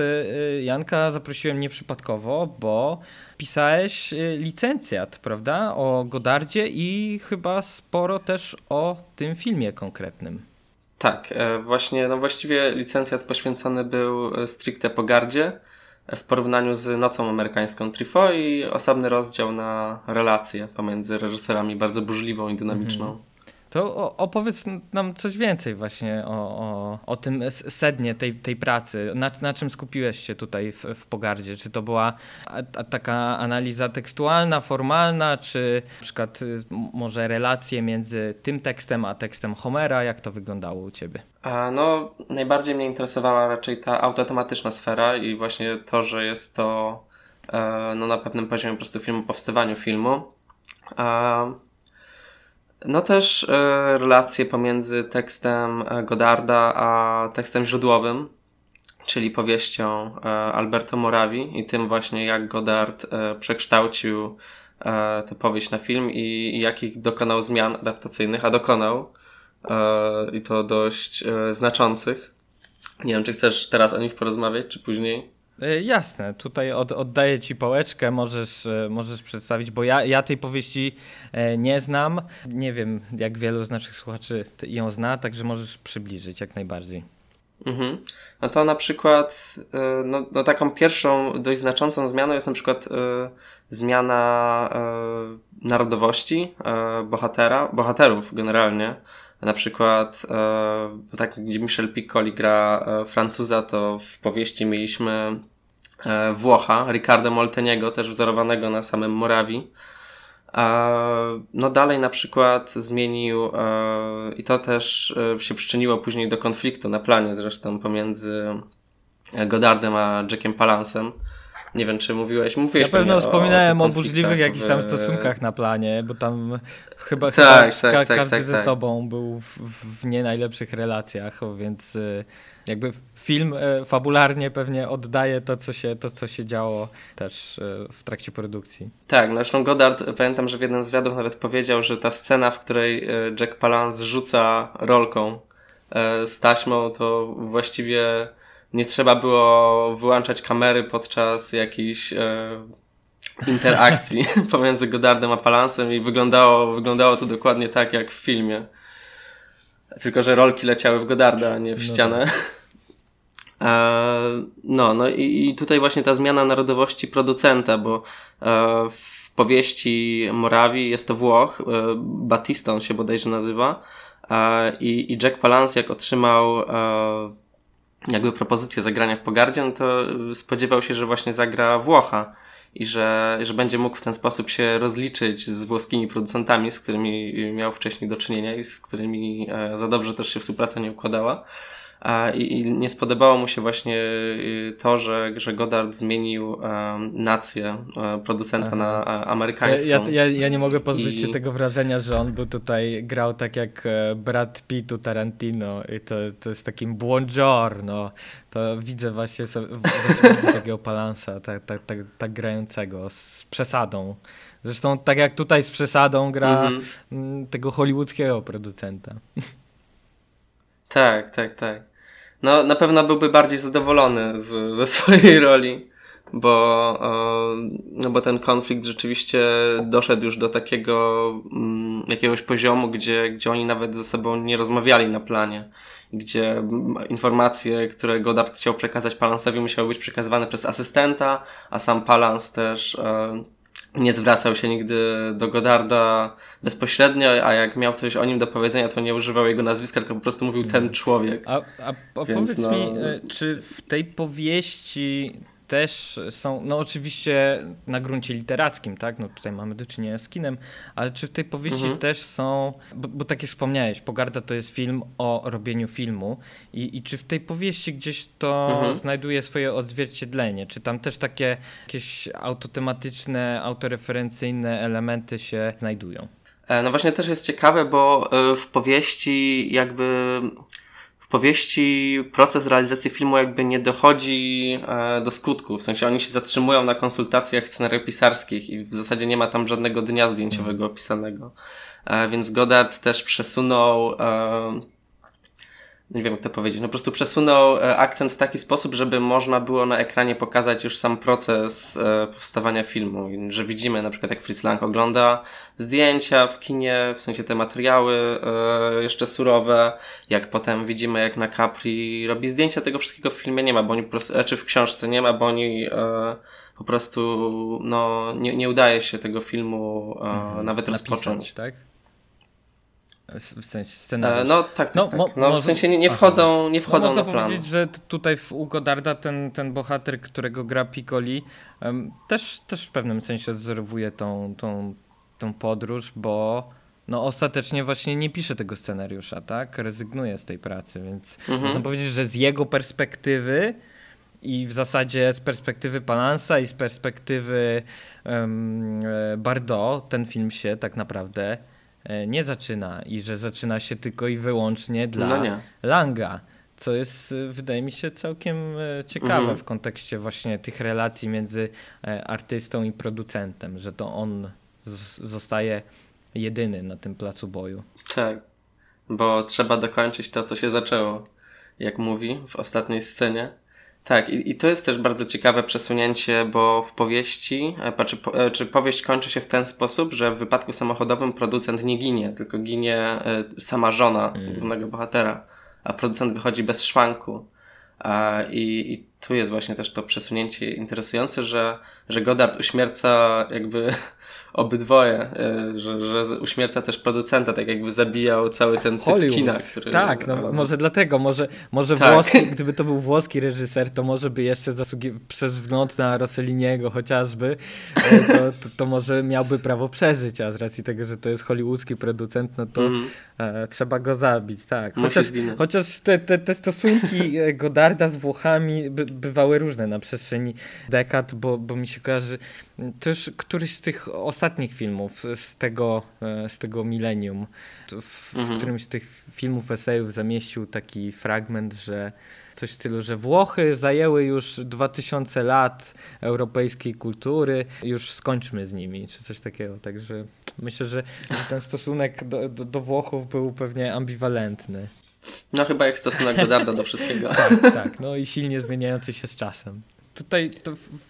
Janka zaprosiłem nieprzypadkowo, bo pisałeś licencjat, prawda, o Godardzie i chyba sporo też o tym filmie konkretnym. Tak, właśnie, no właściwie licencjat poświęcony był stricte Pogardzie w porównaniu z Nocą Amerykańską Trifo i osobny rozdział na relacje pomiędzy reżyserami, bardzo burzliwą i dynamiczną. Mhm. To opowiedz nam coś więcej właśnie o, o, o tym sednie tej, tej pracy. Na, na czym skupiłeś się tutaj w, w Pogardzie? Czy to była taka analiza tekstualna, formalna, czy na przykład y, może relacje między tym tekstem a tekstem Homera? Jak to wyglądało u ciebie? A no, najbardziej mnie interesowała raczej ta autotematyczna sfera i właśnie to, że jest to e, no, na pewnym poziomie po prostu filmu, powstawaniu filmu. A no też e, relacje pomiędzy tekstem e, Godarda a tekstem źródłowym, czyli powieścią e, Alberto Morawi i tym właśnie jak Godard przekształcił tę powieść na film i, i jakich dokonał zmian adaptacyjnych, a dokonał i to dość znaczących. Nie wiem, czy chcesz teraz o nich porozmawiać, czy później? E, jasne, tutaj od, oddaję ci pałeczkę, możesz, e, możesz przedstawić, bo ja, ja tej powieści e, nie znam. Nie wiem, jak wielu z naszych słuchaczy ją zna, także możesz przybliżyć jak najbardziej. Mhm. No to na przykład, no, no, taką pierwszą dość znaczącą zmianą jest na przykład zmiana narodowości bohatera, bohaterów generalnie. Na przykład, e, tak gdzie Michel Piccoli gra e, Francuza, to w powieści mieliśmy e, Włocha, Riccardo Molteniego, też wzorowanego na samym Morawii. No dalej na przykład zmienił i to też się przyczyniło później do konfliktu na planie zresztą pomiędzy Godardem a Jackiem Palancem nie wiem, czy mówiłeś. Mówiłeś Na pewno wspominałem o, o burzliwych jakichś tam stosunkach na planie, bo tam chyba, tak, chyba tak, ka tak, każdy tak, ze tak. sobą był w, w, nie najlepszych relacjach, więc y, jakby film y, fabularnie pewnie oddaje to, co się, to, co się działo też y, w trakcie produkcji. Tak, zresztą Godard, pamiętam, że w jednym z wywiadów nawet powiedział, że ta scena, w której Jack Palance rzuca rolką z taśmą, to właściwie nie trzeba było wyłączać kamery podczas jakiejś e, interakcji [laughs] pomiędzy Godardem a Palansem i wyglądało, wyglądało to dokładnie tak jak w filmie. Tylko, że rolki leciały w Godarda, a nie w no ścianę. Tak. [laughs] E, no, no i, i tutaj właśnie ta zmiana narodowości producenta, bo e, w powieści Morawi jest to Włoch, e, Batista on się bodajże nazywa, e, i, i Jack Palance jak otrzymał e, jakby propozycję zagrania w Pogardzie, no to spodziewał się, że właśnie zagra Włocha i że, że będzie mógł w ten sposób się rozliczyć z włoskimi producentami, z którymi miał wcześniej do czynienia i z którymi e, za dobrze też się współpraca nie układała. I, I, nie spodobało mu się właśnie y, to, że, że Godard zmienił um, nację um, producenta Aha. na amerykańską. Ja, ja, ja, nie mogę pozbyć I... się tego wrażenia, że on był tutaj, grał tak jak e, Brad Pittu Tarantino i to, to jest takim buongiorno. To widzę właśnie, właśnie [laughs] takiego palansa, tak, tak, tak, tak grającego, z przesadą. Zresztą tak jak tutaj z przesadą gra mm -hmm. tego hollywoodzkiego producenta. [laughs] Tak, tak, tak. No, na pewno byłby bardziej zadowolony z, ze swojej [laughs] roli, bo, no bo ten konflikt rzeczywiście doszedł już do takiego mm, jakiegoś poziomu, gdzie, gdzie oni nawet ze sobą nie rozmawiali na planie, gdzie informacje, które Godard chciał przekazać Palansowi, musiały być przekazywane przez asystenta, a sam Palans też nie zwracał się nigdy do Godarda bezpośrednio, a jak miał coś o nim do powiedzenia, to nie używał jego nazwiska, tylko po prostu mówił ten człowiek. A, a, a powiedz no... mi, e, czy w tej powieści też są, no oczywiście na gruncie literackim, tak, no tutaj mamy do czynienia z kinem, ale czy w tej powieści mhm. też są, bo, bo tak jak wspomniałeś, Pogarda to jest film o robieniu filmu i, i czy w tej powieści gdzieś to mhm. znajduje swoje odzwierciedlenie, czy tam też takie jakieś autotematyczne, autoreferencyjne elementy się znajdują? E, no właśnie też jest ciekawe, bo e, w powieści jakby powieści proces realizacji filmu jakby nie dochodzi e, do skutku. W sensie oni się zatrzymują na konsultacjach scenariopisarskich i w zasadzie nie ma tam żadnego dnia zdjęciowego opisanego. E, więc Godard też przesunął e, nie wiem jak to powiedzieć, no po prostu przesunął e, akcent w taki sposób, żeby można było na ekranie pokazać już sam proces e, powstawania filmu, że widzimy na przykład jak Fritz Lang ogląda zdjęcia w kinie, w sensie te materiały e, jeszcze surowe, jak potem widzimy jak na Capri robi zdjęcia tego wszystkiego w filmie nie ma, bo oni po prostu, czy w książce nie ma, bo oni po prostu no nie, nie udaje się tego filmu mhm. nawet Napisać, rozpocząć. tak? W sensie scenariusz. E, no tak, tak, no, tak. no w sensie nie, nie wchodzą, nie wchodzą no, można na powiedzieć, że tutaj w u Godarda ten, ten bohater, którego gra Piccoli, um, też, też w pewnym sensie odwzorowuje tą, tą, tą podróż, bo no ostatecznie właśnie nie pisze tego scenariusza, tak? Rezygnuje z tej pracy, więc mhm. można powiedzieć, że z jego perspektywy i w zasadzie z perspektywy Palansa i z perspektywy um, Bardot ten film się tak naprawdę E, nie zaczyna i że zaczyna się tylko i wyłącznie dla no Langa. Co jest, e, wydaje mi się, całkiem e, ciekawe mhm. w kontekście właśnie tych relacji między artystą i producentem, że to on zostaje jedyny na tym placu boju. Tak, bo trzeba dokończyć to, co się zaczęło, jak mówi w ostatniej scenie. Tak, i, i to jest też bardzo ciekawe przesunięcie, bo w powieści, e, czy, e, czy powieść kończy się w ten sposób, że w wypadku samochodowym producent nie ginie, tylko ginie e, sama żona mm. głównego bohatera, a producent wychodzi bez szwanku. I, I tu jest właśnie też to przesunięcie interesujące, że, że Godard uśmierca jakby obydwoje, e, że, że uśmierca też producenta, tak jakby zabijał cały ten typ Hollywood. kina, który... Tak, no, może dlatego, może, może tak. włoski, [laughs] gdyby to był włoski reżyser, to może by jeszcze zasługiwał, przez wzgląd na Rosselliniego chociażby, e, to, to, to, może miałby prawo przeżyć, a z racji tego, że to jest hollywoodzki producent, no to mm. e, trzeba go zabić, tak. Chociaż, chociaż te, te, te stosunki Godarda z Włochami by, bywały różne na przestrzeni dekad, bo, bo mi się kojarzy, to już któryś z tych ostatnich filmów z tego, e, z tego milenium. W, mhm. w którymś z tych filmów, esejów zamieścił taki fragment, że coś w stylu, że Włochy zajęły już 2000 lat europejskiej kultury, już skończmy z nimi, czy coś takiego. Także myślę, że ten stosunek do, do, do Włochów był pewnie ambiwalentny. No chyba jak stosunek Godarda do wszystkiego. tak, tak. No i silnie zmieniający się z czasem tutaj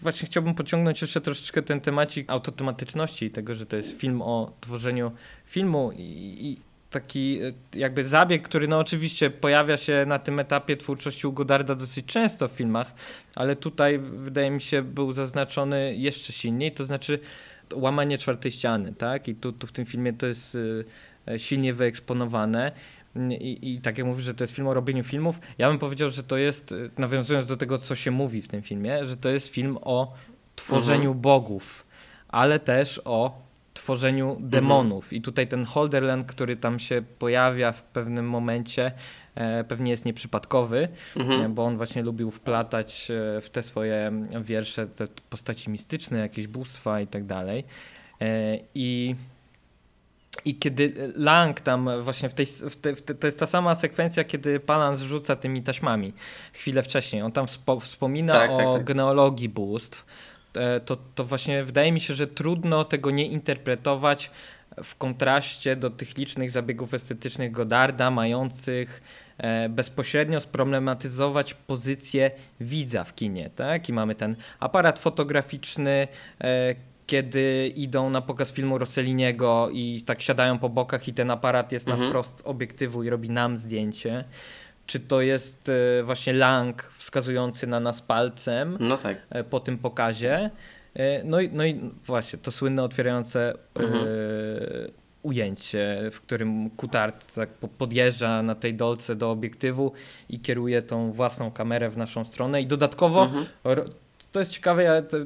właśnie chciałbym pociągnąć jeszcze troszeczkę ten temacik autotematyczności i tego, że to jest film o tworzeniu filmu i, i taki e, jakby zabieg, który no oczywiście pojawia się na tym etapie twórczości u Godarda dosyć często w filmach, ale tutaj wydaje mi się był zaznaczony jeszcze silniej, to znaczy łamanie czwartej ściany, tak? I tu, tu w tym filmie to jest e, silnie wyeksponowane i, I tak jak mówisz, że to jest film o robieniu filmów, ja bym powiedział, że to jest, y, nawiązując do tego, co się mówi w tym filmie, że to jest film o tworzeniu mhm. bogów, ale też o tworzeniu mhm. demonów. Mhm. I tutaj ten Holderland, który tam się pojawia w pewnym momencie, e, pewnie jest nieprzypadkowy, mhm. E, bo on właśnie lubił wplatać e, w te swoje wiersze te postaci mistyczne, jakieś bóstwa i tak dalej. I i kiedy Lang tam właśnie w tej, w te, w te, to jest ta sama sekwencja, kiedy Palan zrzuca tymi taśmami chwilę wcześniej. On tam wspo, wspomina tak, o tak, tak. genealogii bóstw. E, to, to właśnie wydaje mi się, że trudno tego nie interpretować w kontraście do tych licznych zabiegów estetycznych Godarda, mających e, bezpośrednio sproblematyzować pozycję widza w kinie. Tak? I mamy ten aparat fotograficzny, e, kiedy idą na pokaz filmu Rosselliniego i tak siadają po bokach i ten aparat jest mhm. na wprost obiektywu i robi nam zdjęcie. Czy to jest e, właśnie Lang wskazujący na nas palcem no tak. E, po tym pokazie. E, no i, no i właśnie to słynne otwierające mhm. ujęcie, w którym Kutart tak podjeżdża na tej dolce do obiektywu i kieruje tą własną kamerę w naszą stronę i dodatkowo mhm to jest ciekawe, ja to,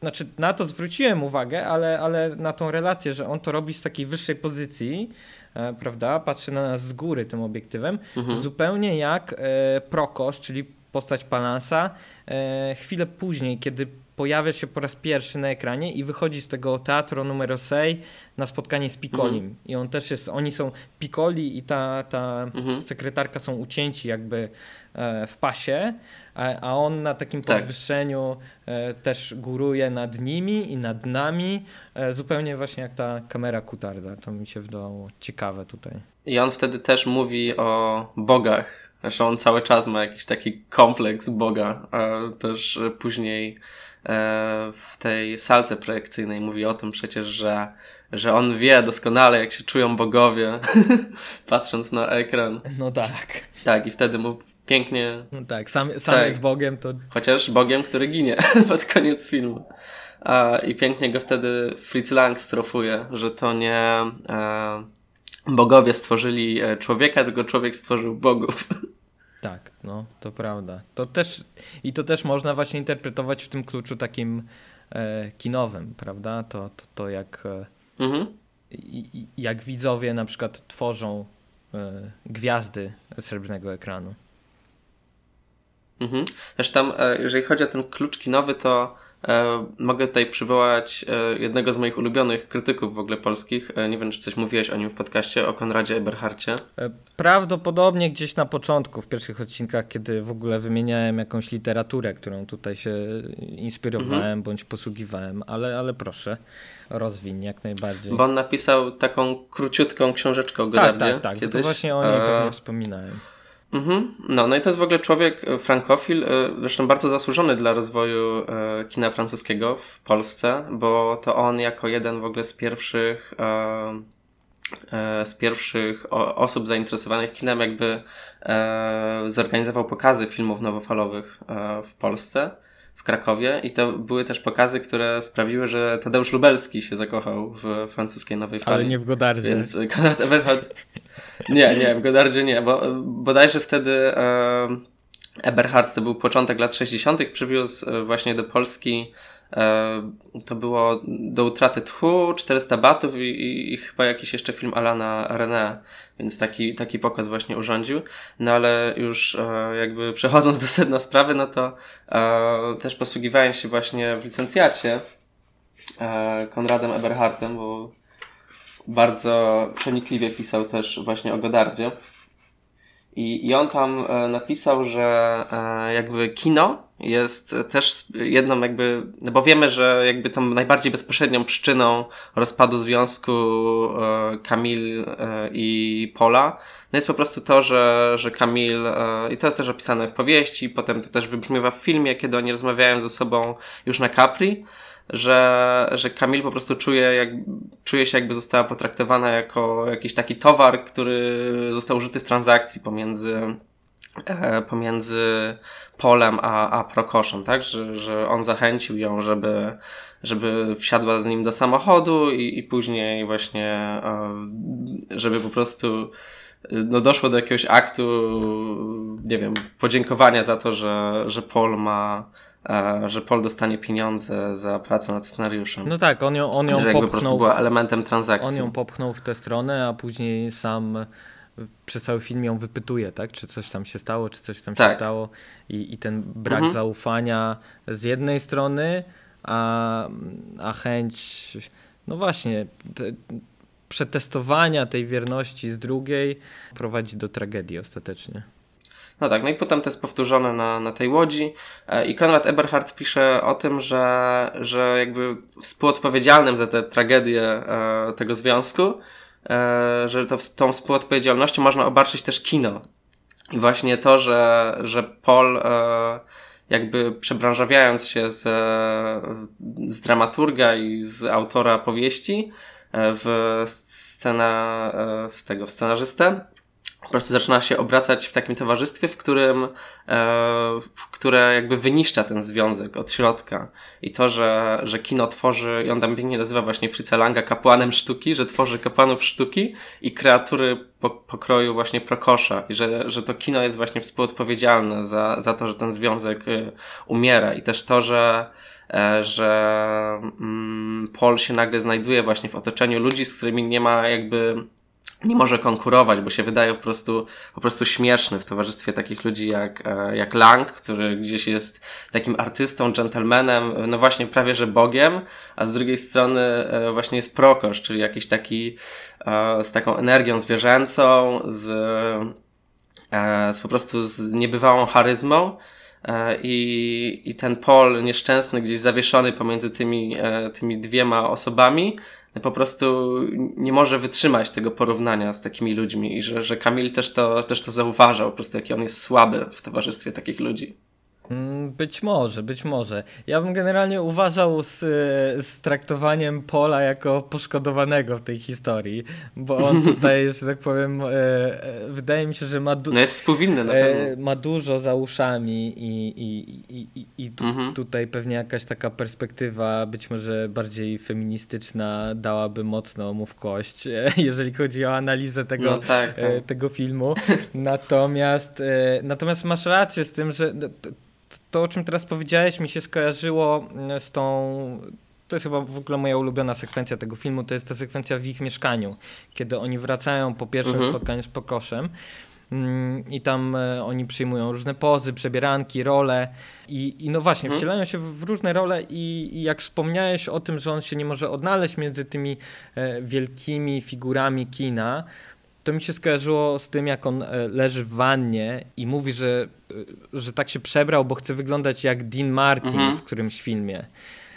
znaczy na to zwróciłem uwagę, ale, ale na tą relację, że on to robi z takiej wyższej pozycji, e, prawda, patrzy na nas z góry tym obiektywem, mhm. zupełnie jak e, Prokosz, czyli postać Palansa, e, chwilę później, kiedy pojawia się po raz pierwszy na ekranie i wychodzi z tego teatru numer 6 na spotkanie z Piccolim. Mhm. I on też jest, oni są Piccoli i ta, ta mhm. sekretarka są ucięci jakby e, w pasie, a on na takim tak. podwyższeniu e, też góruje nad nimi i nad nami, e, zupełnie właśnie jak ta kamera Kutarda. To mi się wydawało ciekawe tutaj. I on wtedy też mówi o bogach, że on cały czas ma jakiś taki kompleks Boga. Też później e, w tej salce projekcyjnej mówi o tym przecież, że, że on wie doskonale, jak się czują bogowie, [laughs] patrząc na ekran. No tak. Tak, i wtedy mu pięknie. No tak, sam, sam tak. jest Bogiem to. Chociaż Bogiem, który ginie [laughs] pod koniec filmu. A, I pięknie go wtedy Fritz Lang strofuje, że to nie e, bogowie stworzyli e, człowieka, tylko człowiek stworzył bogów. [laughs] Tak, no to prawda. To też, I to też można właśnie interpretować w tym kluczu takim e, kinowym, prawda? To, to, to jak, e, mhm. i, jak widzowie na przykład tworzą e, gwiazdy srebrnego ekranu. Mhm. Zresztą, e, jeżeli chodzi o ten klucz kinowy, to e, mogę tutaj przywołać e, jednego z moich ulubionych krytyków w ogóle polskich. Nie wiem, czy coś mówiłeś o nim w podcaście, o Konradzie Eberharcie. Prawdopodobnie gdzieś na początku, w pierwszych odcinkach, kiedy w ogóle wymieniałem jakąś literaturę, którą tutaj się inspirowałem mhm. bądź posługiwałem, ale, ale proszę, rozwiń jak najbardziej. Bo on napisał taką króciutką książeczkę o Godardzie. Tak, tak, tak. Kiedyś. To właśnie o niej pewnie wspominałem. Mhm. No, no i to jest w ogóle człowiek e, frankofil, e, zresztą bardzo zasłużony dla rozwoju e, kina francuskiego w Polsce, bo to on jako jeden w ogóle z pierwszych z pierwszych osób zainteresowanych kinem jakby zorganizował pokazy filmów nowofalowych w Polsce, w Krakowie i to były też pokazy, które sprawiły, że Tadeusz Lubelski się zakochał w francuskiej nowej fali. Ale nie w Godardzie. Więc Konrad Eberhard nie, nie, w Godardzie nie, bo bodajże wtedy e, Eberhard to był początek lat 60., przywiózł e, właśnie do Polski to było do utraty tchu, 400 batów i, i, i, chyba jakiś jeszcze film Alana René, więc taki, taki pokaz właśnie urządził. No ale już e, jakby przechodząc do sedna sprawy, no to e, też posługiwałem się właśnie w licencjacie e, Konradem Eberhardem, bo bardzo przenikliwie pisał też właśnie o Godardzie. I, I on tam e, napisał, że e, jakby kino jest też jedną jakby, no bo wiemy, że jakby tą najbardziej bezpośrednią przyczyną rozpadu związku e, Kamil i Pola, no jest po prostu to, że, że Kamil, i to jest też opisane w powieści, potem to też wybrzmiewa w filmie, kiedy oni rozmawiają ze sobą już na Capri, że, że Kamil po prostu czuje, jak, czuje się jakby została potraktowana jako jakiś taki towar, który został użyty w transakcji pomiędzy e, pomiędzy Polem a, a Prokoszem, tak? Że, że on zachęcił ją, żeby, żeby wsiadła z nim do samochodu i, i później właśnie, e, żeby po prostu no doszło do jakiegoś aktu, nie wiem, podziękowania za to, że, że Paul ma że Paul dostanie pieniądze za pracę nad scenariuszem. No tak, on ją, on ją że popchnął. po prostu była elementem transakcji. On ją popchnął w tę stronę, a później sam przez cały film ją wypytuje, tak? Czy coś tam się stało, czy coś tam tak. się stało. I, I ten brak mhm. zaufania z jednej strony, a, a chęć, no właśnie, te, przetestowania tej wierności z drugiej prowadzi do tragedii ostatecznie. No tak, no i potem to jest powtórzone na, na tej łodzi e, i Konrad Eberhard pisze o tym, że, że jakby współodpowiedzialnym za tę tragedię e, tego związku, że to, tą współodpowiedzialnością można obarczyć też kino. I właśnie to, że, że Paul jakby przebranżawiając się z, z dramaturga i z autora powieści w scena, w tego, w scenarzystę, po prostu zaczyna się obracać w takim towarzystwie, w którym, e, które jakby wyniszcza ten związek od środka. I to, że, że kino tworzy, i on tam pięknie nazywa właśnie Fritza Langa kapłanem sztuki, że tworzy kapłanów sztuki i kreatury po, pokroju właśnie Prokosza. I że, że to kino jest właśnie współodpowiedzialne za, za to, że ten związek y, umiera. I też to, że e, że mm, Paul się nagle znajduje właśnie w otoczeniu ludzi, z którymi nie ma jakby nie może konkurować, bo się wydaje po prostu, po prostu śmieszny w towarzystwie takich ludzi jak, e, jak Lang, który gdzieś jest takim artystą, gentlemanem, no właśnie prawie że Bogiem, a z drugiej strony e, właśnie jest Prokosz, czyli jakiś taki e, z taką energią zwierzęcą, z, z po prostu z niebywałą charyzmą. I, I ten Pol nieszczęsny, gdzieś zawieszony pomiędzy tymi, tymi dwiema osobami, po prostu nie może wytrzymać tego porównania z takimi ludźmi i że, że Kamil też to, też to zauważał, po prostu jaki on jest słaby w towarzystwie takich ludzi. Mm, być może, być może. Ja bym generalnie uważał z, z traktowaniem Pola jako poszkodowanego w tej historii, bo on [laughs] tutaj, że tak powiem, e, e, wydaje mi się, że ma, du- no jest współwinny na e, ma dużo za uszami i, i, i, i, i tu, mhm. tutaj pewnie jakaś taka perspektywa, być może bardziej feministyczna, dałaby mocno mu w kość, [laughs] jeżeli chodzi o analizę tego, no tak, tak. tego filmu. [laughs] Natomiast, natomiast masz rację z tym, że no, to, o czym teraz powiedziałeś, mi się skojarzyło mm, z tą. To jest chyba w ogóle moja ulubiona sekwencja tego filmu. To jest ta sekwencja w ich mieszkaniu, kiedy oni wracają po pierwszym mhm. spotkaniu z Pokoszem. Mm, I tam e, oni przyjmują różne pozy, przebieranki, role i, i no właśnie, mhm. wcielają się w, różne role i, i, jak wspomniałeś o tym, że on się nie może odnaleźć między tymi e, wielkimi figurami kina, to mi się skojarzyło z tym, jak on e, leży w wannie i mówi, że, e, że tak się przebrał, bo chce wyglądać jak Dean Martin mhm. w którymś filmie.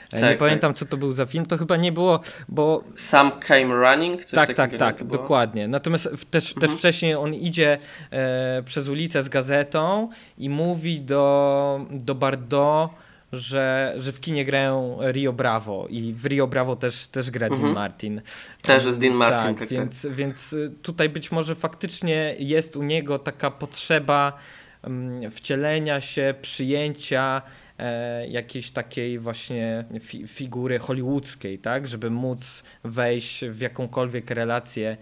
Tak, nie tak. pamiętam, co to był za film. To chyba nie było, bo. Sam Came Running? Coś tak, tak, tak, dokładnie. Natomiast też, mhm. też wcześniej on idzie e, przez ulicę z gazetą i mówi do, do Bardot że, że w kinie grają Rio Bravo i w Rio Bravo też, też gra mhm. Dean Martin. Też jest Dean Martin. Tak, tak, więc, tak. więc tutaj być może faktycznie jest u niego taka potrzeba um, wcielenia się, przyjęcia e, jakiejś takiej właśnie fi figury hollywoodzkiej, tak, żeby móc wejść w jakąkolwiek relację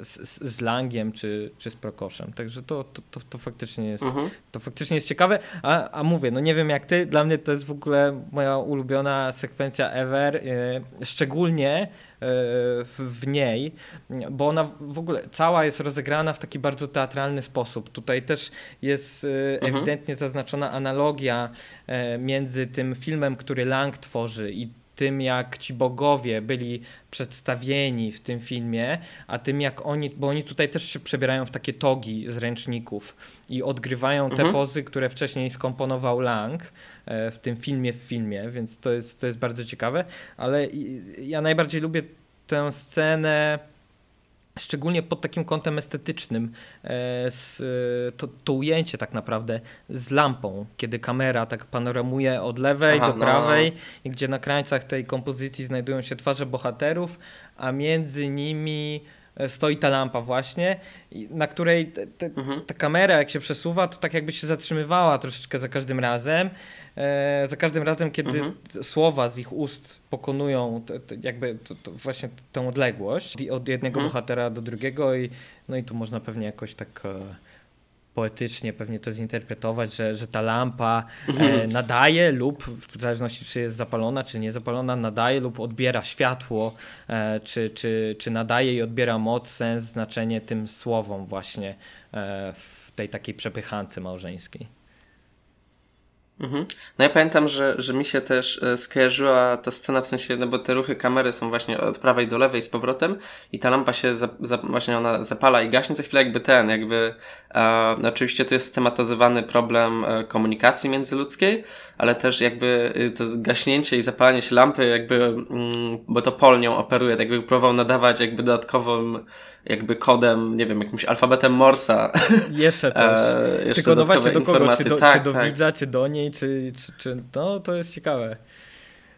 z, z Langiem czy, czy z Prokoszem. Także to, to, to, to faktycznie jest mhm. to faktycznie jest ciekawe. A, a mówię, no nie wiem jak ty, dla mnie to jest w ogóle moja ulubiona sekwencja ever, e, szczególnie w, w niej, bo ona w ogóle cała jest rozegrana w taki bardzo teatralny sposób. Tutaj też jest e, mhm. ewidentnie zaznaczona analogia e, między tym filmem, który Lang tworzy i tym, jak ci bogowie byli przedstawieni w tym filmie, a tym, jak oni, bo oni tutaj też się przebierają w takie togi z ręczników i odgrywają te mhm. pozy, które wcześniej skomponował Lang e, w tym filmie w filmie, więc to jest, to jest bardzo ciekawe, ale ja najbardziej lubię tę scenę szczególnie pod takim kątem estetycznym, e, z, to, to, ujęcie tak naprawdę z lampą, kiedy kamera tak panoramuje od lewej Aha, do no. prawej, no. gdzie na krańcach tej kompozycji znajdują się twarze bohaterów, a między nimi e, stoi ta lampa właśnie, na której te, te, mhm. ta kamera jak się przesuwa, to tak jakby się zatrzymywała troszeczkę za każdym razem e, za każdym razem, kiedy mhm. słowa z ich ust pokonują jakby właśnie tę odległość od jednego mhm. bohatera do drugiego i no i tu można pewnie jakoś tak e, poetycznie pewnie to zinterpretować, że, że ta lampa e, mhm. nadaje lub w zależności czy jest zapalona, czy nie zapalona, nadaje lub odbiera światło, e, czy, czy, czy nadaje i odbiera moc, sens, znaczenie tym słowom właśnie e, w tej takiej przepychance małżeńskiej. Mhm. No ja pamiętam, że, że mi się też e, skojarzyła ta scena, w sensie, no bo te ruchy kamery są właśnie od prawej do lewej z powrotem i ta lampa się za, za, właśnie ona zapala i gaśnie za chwilę jakby ten, jakby e, no oczywiście to jest tematyzowany problem e, komunikacji międzyludzkiej, ale też jakby e, to gaśnięcie i zapalanie się lampy jakby, mm, bo to Pol nią operuje, tak jakby próbował nadawać jakby dodatkową jakby kodem, nie wiem, jakimś alfabetem Morsa. [laughs] Jeszcze coś. E, jeszcze Tylko no właśnie do kogo, czy do, tak, czy do tak. widza, czy do niej, czy, czy, czy no to jest ciekawe.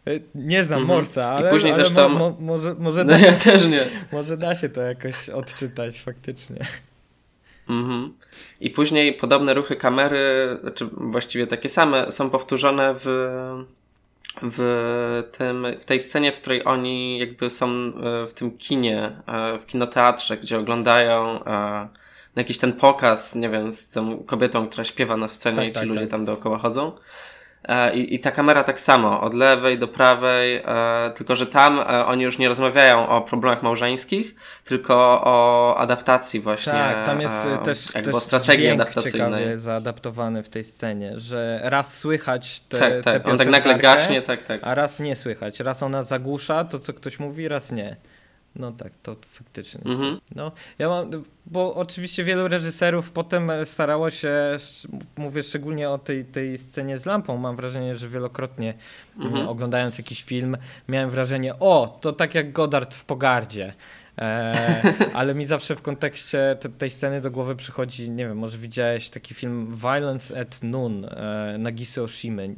E, nie znam mhm. Morsa, ale, I później ale zresztą... mo, mo, może, może, no da, ja też nie. może da się to jakoś odczytać faktycznie. Mhm. I później podobne ruchy kamery, czy znaczy właściwie takie same, są powtórzone w w, tym, w tej scenie, w której oni jakby są e, w tym kinie, e, w kinoteatrze, gdzie oglądają e, jakiś ten pokaz, nie wiem, z tą kobietą, która śpiewa na scenie tak, i ci tak, ludzie tak. tam dookoła chodzą. E, I, I ta kamera tak samo, od lewej do prawej, e, tylko że tam e, oni już nie rozmawiają o problemach małżeńskich, tylko o adaptacji właśnie. Tak, tam jest e, też, jakby też strategii adaptacyjnej. zaadaptowany w tej scenie, że raz słychać te, tak, tak. te On tak nagle gaśnie, tak, tak. A raz nie słychać. Raz ona zagłusza to, co ktoś mówi, raz nie. No tak, to faktycznie. Mhm. No, ja mam, bo oczywiście wielu reżyserów potem starało się, mówię szczególnie o tej, tej scenie z lampą, mam wrażenie, że wielokrotnie mhm. oglądając jakiś film miałem wrażenie, o, to tak jak Godard w Pogardzie. E, [laughs] ale mi zawsze w kontekście te, tej sceny do głowy przychodzi, nie wiem, może widziałeś taki film Violence at Noon e, Nagisa Oshimy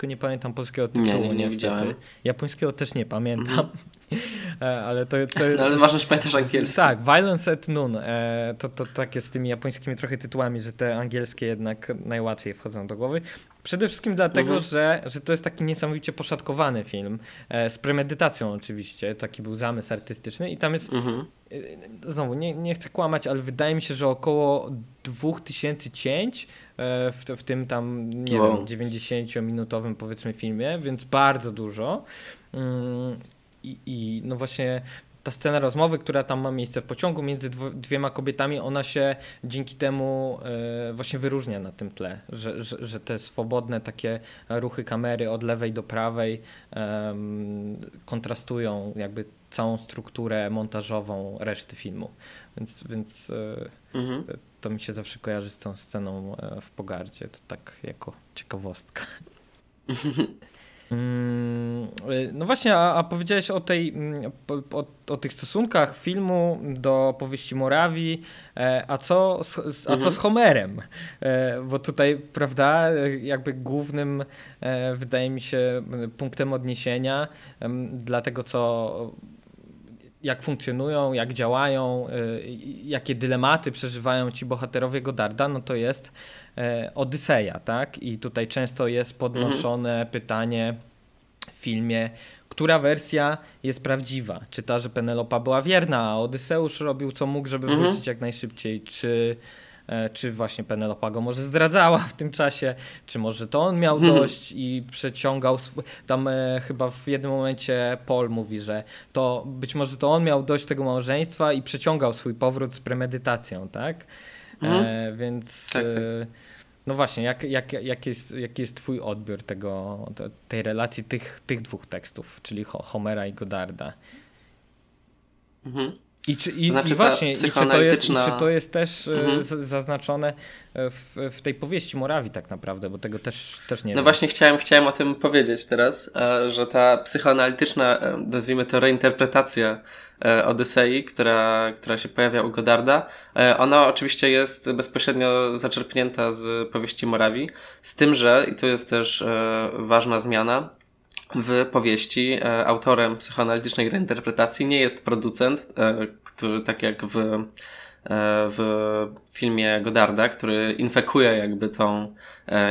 tylko nie pamiętam polskiego tytułu nie, nie, nie Widziałem. Japońskiego też nie pamiętam. Mm. [laughs] ale to, to No ale masz pamiętasz angielski. Tak, Violence at Noon. E, to, to tak jest z tymi japońskimi trochę tytułami, że te angielskie jednak najłatwiej wchodzą do głowy. Przede wszystkim dlatego, mhm. że, że to jest taki niesamowicie poszatkowany film, e, z premedytacją oczywiście, taki był zamysł artystyczny i tam jest, mhm. e, znowu nie, nie chcę kłamać, ale wydaje mi się, że około 2000 cięć e, w, w tym tam, nie wow. wiem, 90-minutowym powiedzmy filmie, więc bardzo dużo. Mm, I, I no właśnie ta scena rozmowy, która tam ma miejsce w pociągu między dwiema kobietami, ona się dzięki temu e, właśnie wyróżnia na tym tle, że, że, że, te swobodne takie ruchy kamery od lewej do prawej kontrastują jakby całą strukturę montażową reszty filmu. Więc, więc e, mhm. to, to, mi się zawsze kojarzy z tą sceną e, w Pogardzie, to tak jako ciekawostka. [laughs] Mm, y, no właśnie, a, a powiedziałeś o, tej, mm, o, o, tych stosunkach filmu do powieści Morawii, e, a co z, a co z mhm. Homerem? E, bo tutaj, prawda, jakby głównym, e, wydaje mi się, punktem odniesienia dla tego, co jak funkcjonują, jak działają, jakie dylematy przeżywają ci bohaterowie Godarda, no to jest Odyseja, tak? I tutaj często jest podnoszone mhm. pytanie w filmie, która wersja jest prawdziwa? Czy ta, że Penelopa była wierna, a Odyseusz robił co mógł, żeby mhm. wrócić jak najszybciej? Czy, e, czy właśnie Penelopa go może zdradzała w tym czasie? Czy może to on miał mhm. dość i przeciągał... Tam e, chyba w jednym momencie Paul mówi, że to być może to on miał dość tego małżeństwa i przeciągał swój powrót z premedytacją, tak? Mhm. E, więc tak, tak. E, no właśnie, jak, jak, jak jest, jaki jest twój odbiór tego, tej relacji tych, tych dwóch tekstów, czyli Homera i Godarda? Mhm. I, czy, i, znaczy, i właśnie, i czy, to jest, i czy to jest też e, mhm. zaznaczone e, w, w tej powieści Morawi tak naprawdę, bo tego też, też nie No wiem. właśnie chciałem, chciałem o tym powiedzieć teraz, e, że ta psychoanalityczna, nazwijmy to reinterpretacja Odysei, która, która się pojawia u Godarda, ona oczywiście jest bezpośrednio zaczerpnięta z powieści Morawi, z tym, że, i to jest też ważna zmiana, w powieści e, autorem psychoanalitycznej reinterpretacji nie jest producent, e, który tak jak w, e, w filmie Godarda, który infekuje jakby tą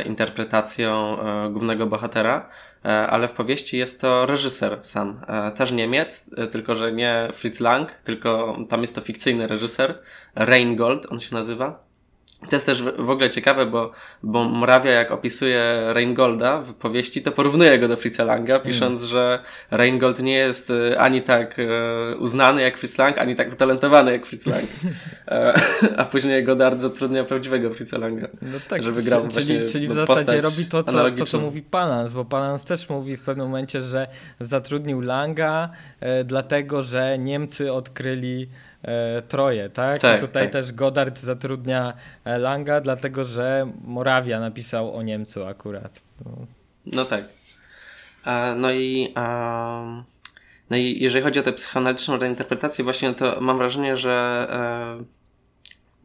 interpretacją głównego bohatera, ale w powieści jest to reżyser sam. Też Niemiec, tylko że nie Fritz Lang, tylko tam jest to fikcyjny reżyser, Reingold on się nazywa. To jest też w ogóle ciekawe, bo, bo Morawia jak opisuje Reingolda w powieści, to porównuje go do Fritza Langa, pisząc, mm. że Reingold nie jest e, ani tak e, uznany jak Fritz Lang, ani tak utalentowany jak Fritz Lang. E, [laughs] a później Godard zatrudnia prawdziwego Fritza Langa, no tak, żeby grał czyli, właśnie Czyli w zasadzie robi to co, to, co mówi Palans, bo Palans też mówi w pewnym momencie, że zatrudnił Langa dlatego, że Niemcy odkryli Troje, tak? tak I tutaj tak. też Godard zatrudnia e, Langa, dlatego że Morawia napisał o Niemcu akurat. No, no tak. E, no i e, no i jeżeli chodzi o tę psychoanalityczną reinterpretację, właśnie to mam wrażenie, że e,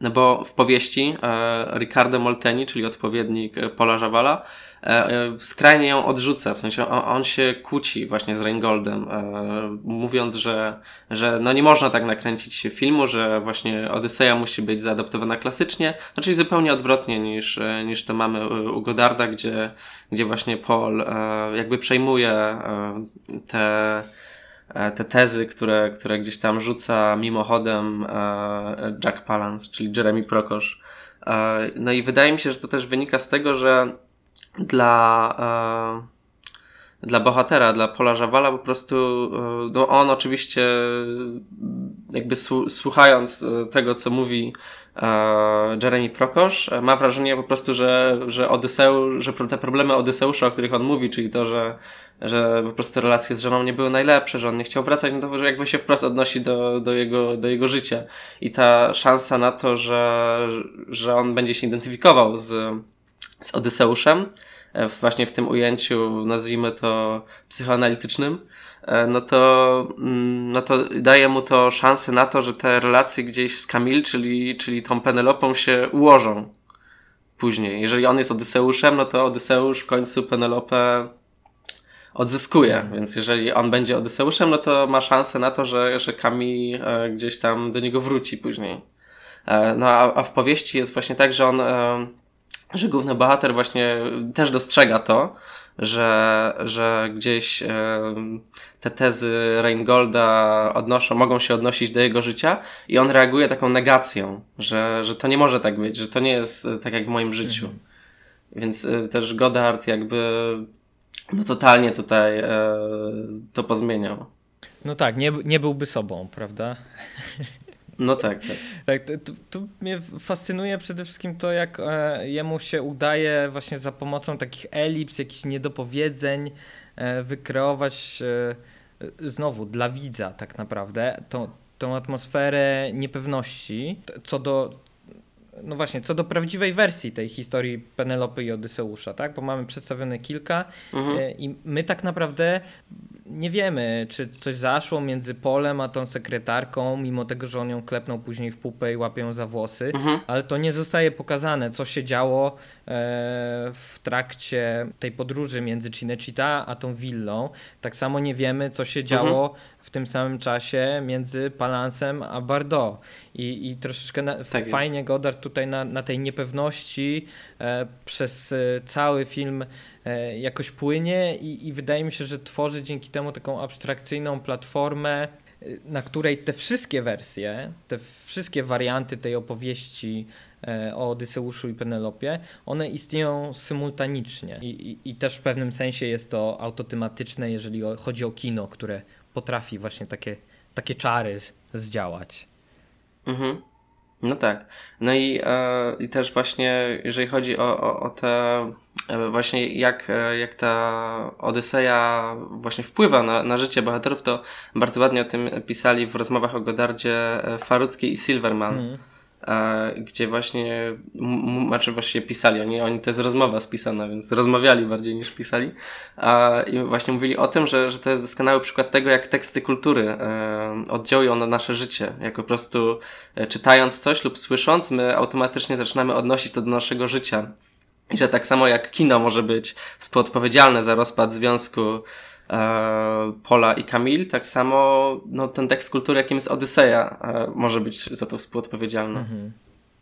no bo w powieści e, Riccardo Molteni, czyli odpowiednik e, Paula Żawala, e, e, skrajnie ją odrzuca, w sensie on, on się kłóci właśnie z Reingoldem, e, mówiąc, że, że no nie można tak nakręcić filmu, że właśnie Odyseja musi być zaadoptowana klasycznie, no czyli zupełnie odwrotnie niż, e, niż to mamy u Godarda, gdzie, gdzie właśnie Paul jakby przejmuje E, te tezy, które, które gdzieś tam rzuca mimochodem e, Jack Palance, czyli Jeremy Prokosz. E, no i wydaje mi się, że to też wynika z tego, że dla dla bohatera, dla Pola Żawala po prostu, no on oczywiście jakby słuchając tego, co mówi Jeremy Prokosz, ma wrażenie po prostu, że, że Odyseusz, że te problemy Odyseusza, o których on mówi, czyli to, że że po prostu relacje z żoną nie były najlepsze, że on nie chciał wracać, no to że jakby się wprost odnosi do, do, jego, do jego życia. I ta szansa na to, że, że on będzie się identyfikował z, z Odyseuszem, e, właśnie w tym ujęciu, nazwijmy to psychoanalitycznym, e, no to, mm, no to daje mu to szansę na to, że te relacje gdzieś z Kamil, czyli, czyli tą Penelopą się ułożą później. Jeżeli on jest Odyseuszem, no to Odyseusz w końcu Penelopę odzyskuje, więc jeżeli on będzie Odyseuszem, no to ma szansę na to, że, że Kami e, gdzieś tam do niego wróci później. E, no a, a w powieści jest właśnie tak, że on, e, że główny bohater właśnie też dostrzega to, że, że gdzieś te tezy Reingolda odnoszą, mogą się odnosić do jego życia i on reaguje taką negacją, że, że to nie może tak być, że to nie jest tak jak w moim życiu. Mhm. Więc też Godard jakby no totalnie tutaj e, to pozmieniał. No tak, nie, nie byłby sobą, prawda? [laughs] No tak, tak. tak to, to, mnie fascynuje przede wszystkim to, jak e, jemu się udaje właśnie za pomocą takich elips, jakichś niedopowiedzeń e, wykreować e, znowu dla widza tak naprawdę tą atmosferę niepewności co do no właśnie, co do prawdziwej wersji tej historii Penelopy i Odyseusza, tak? Bo mamy przedstawione kilka mhm. E, i my tak naprawdę nie wiemy, czy coś zaszło między Polem a tą sekretarką, mimo tego, że on ją klepnął później w pupę i łapią za włosy, mhm. ale to nie zostaje pokazane, co się działo e, w trakcie tej podróży między Cinecittà a tą willą. Tak samo nie wiemy, co się działo mhm tym samym czasie między Palansem a Bardot. I, i troszeczkę na, tak fajnie jest. Godard tutaj na, na tej niepewności e, przez e, cały film e, jakoś płynie i, i wydaje mi się, że tworzy dzięki temu taką abstrakcyjną platformę, e, na której te wszystkie wersje, te wszystkie warianty tej opowieści e, o Odyseuszu i Penelopie, one istnieją symultanicznie I, i, i, też w pewnym sensie jest to autotematyczne, jeżeli chodzi o kino, które potrafi właśnie takie, takie czary zdziałać. Mhm. No tak. No i, e, i też właśnie, jeżeli chodzi o, o, o te e, właśnie jak, e, jak ta Odyseja właśnie wpływa na, na życie bohaterów, to bardzo ładnie o tym pisali w rozmowach o Godardzie e, Farucki i Silverman. Mm gdzie właśnie, znaczy właśnie pisali, oni, oni to jest rozmowa spisana, więc rozmawiali bardziej niż pisali i właśnie mówili o tym, że, że to jest doskonały przykład tego, jak teksty kultury e, oddziałują na nasze życie, jak po prostu e, czytając coś lub słysząc, my automatycznie zaczynamy odnosić to do naszego życia. I że tak samo jak kino może być współodpowiedzialne za rozpad związku e, Pola i Kamil, tak samo no, ten tekst kultury, jakim jest Odyseja, e, może być za to współodpowiedzialny. Mhm.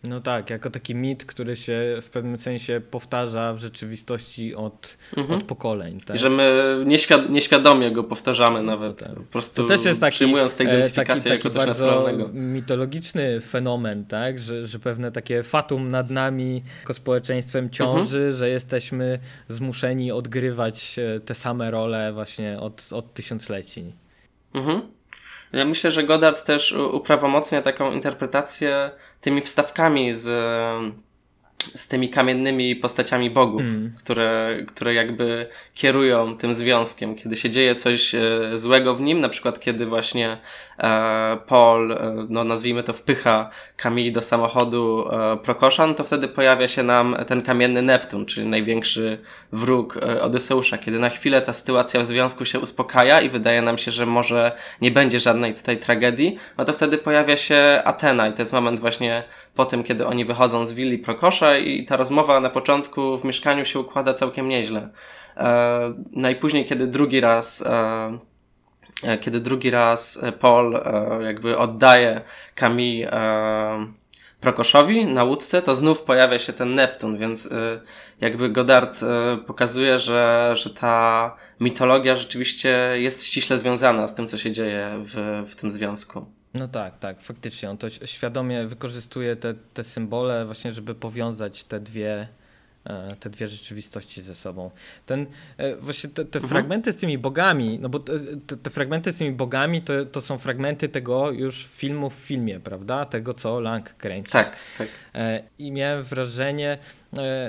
No tak, jako taki mit, który się w pewnym sensie powtarza w rzeczywistości od, mhm. od pokoleń. Tak? I że my nieświad nieświadomie go powtarzamy no nawet. Tak. Po prostu to też jest taki, przyjmując tę identyfikację taki, taki jako coś naturalnego. mitologiczny fenomen, tak? Że, że pewne takie fatum nad nami jako społeczeństwem ciąży, mhm. że jesteśmy zmuszeni odgrywać e, te same role właśnie od, od tysiącleci. Mhm. Ja myślę, że Godard też uprawomocnia taką interpretację tymi wstawkami z z tymi kamiennymi postaciami bogów, mm. które, które jakby kierują tym związkiem. Kiedy się dzieje coś e, złego w nim, na przykład kiedy właśnie e, Paul, e, no nazwijmy to wpycha Camille do samochodu Prokoszan, to wtedy pojawia się nam ten kamienny Neptun, czyli największy wróg Odyseusza. Kiedy na chwilę ta sytuacja w związku się uspokaja i wydaje nam się, że może nie będzie żadnej tutaj tragedii, no to wtedy pojawia się Atena i to jest moment właśnie po tym, kiedy oni wychodzą z willi Prokosza i ta rozmowa na początku w mieszkaniu się układa całkiem nieźle. E, najpóźniej, kiedy drugi raz e, e kiedy drugi raz Paul e, jakby oddaje Camille Prokoszowi na łódce, to znów pojawia się ten Neptun, więc e, jakby Godard pokazuje, że, że ta mitologia rzeczywiście jest ściśle związana z tym, co się dzieje w, w tym związku. No tak, tak, faktycznie. On to świadomie wykorzystuje te, te symbole właśnie, żeby powiązać te dwie, e, te dwie rzeczywistości ze sobą. Ten, e, właśnie te, te mhm. fragmenty z tymi bogami, no bo te, te, fragmenty z tymi bogami to, to są fragmenty tego już filmu w filmie, prawda? Tego, co Lang kręci. Tak, tak. E, I miałem wrażenie,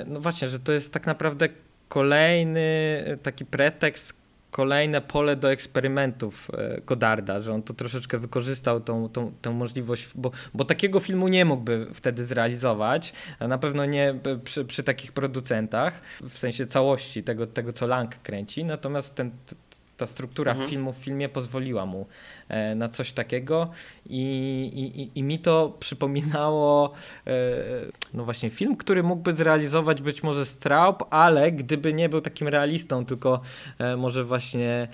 no właśnie, że to jest tak naprawdę kolejny taki pretekst, kolejne pole do eksperymentów e, Godarda, że on to troszeczkę wykorzystał tą, tą, tą możliwość, bo, bo takiego filmu nie mógłby wtedy zrealizować, na pewno nie przy, przy takich producentach, w sensie całości tego, tego co Lang kręci, natomiast ten, ta struktura mhm. filmu w filmie pozwoliła mu e, na coś takiego i, i, i mi to przypominało e, no właśnie film, który mógłby zrealizować być może Straub, ale gdyby nie był takim realistą, tylko e, może właśnie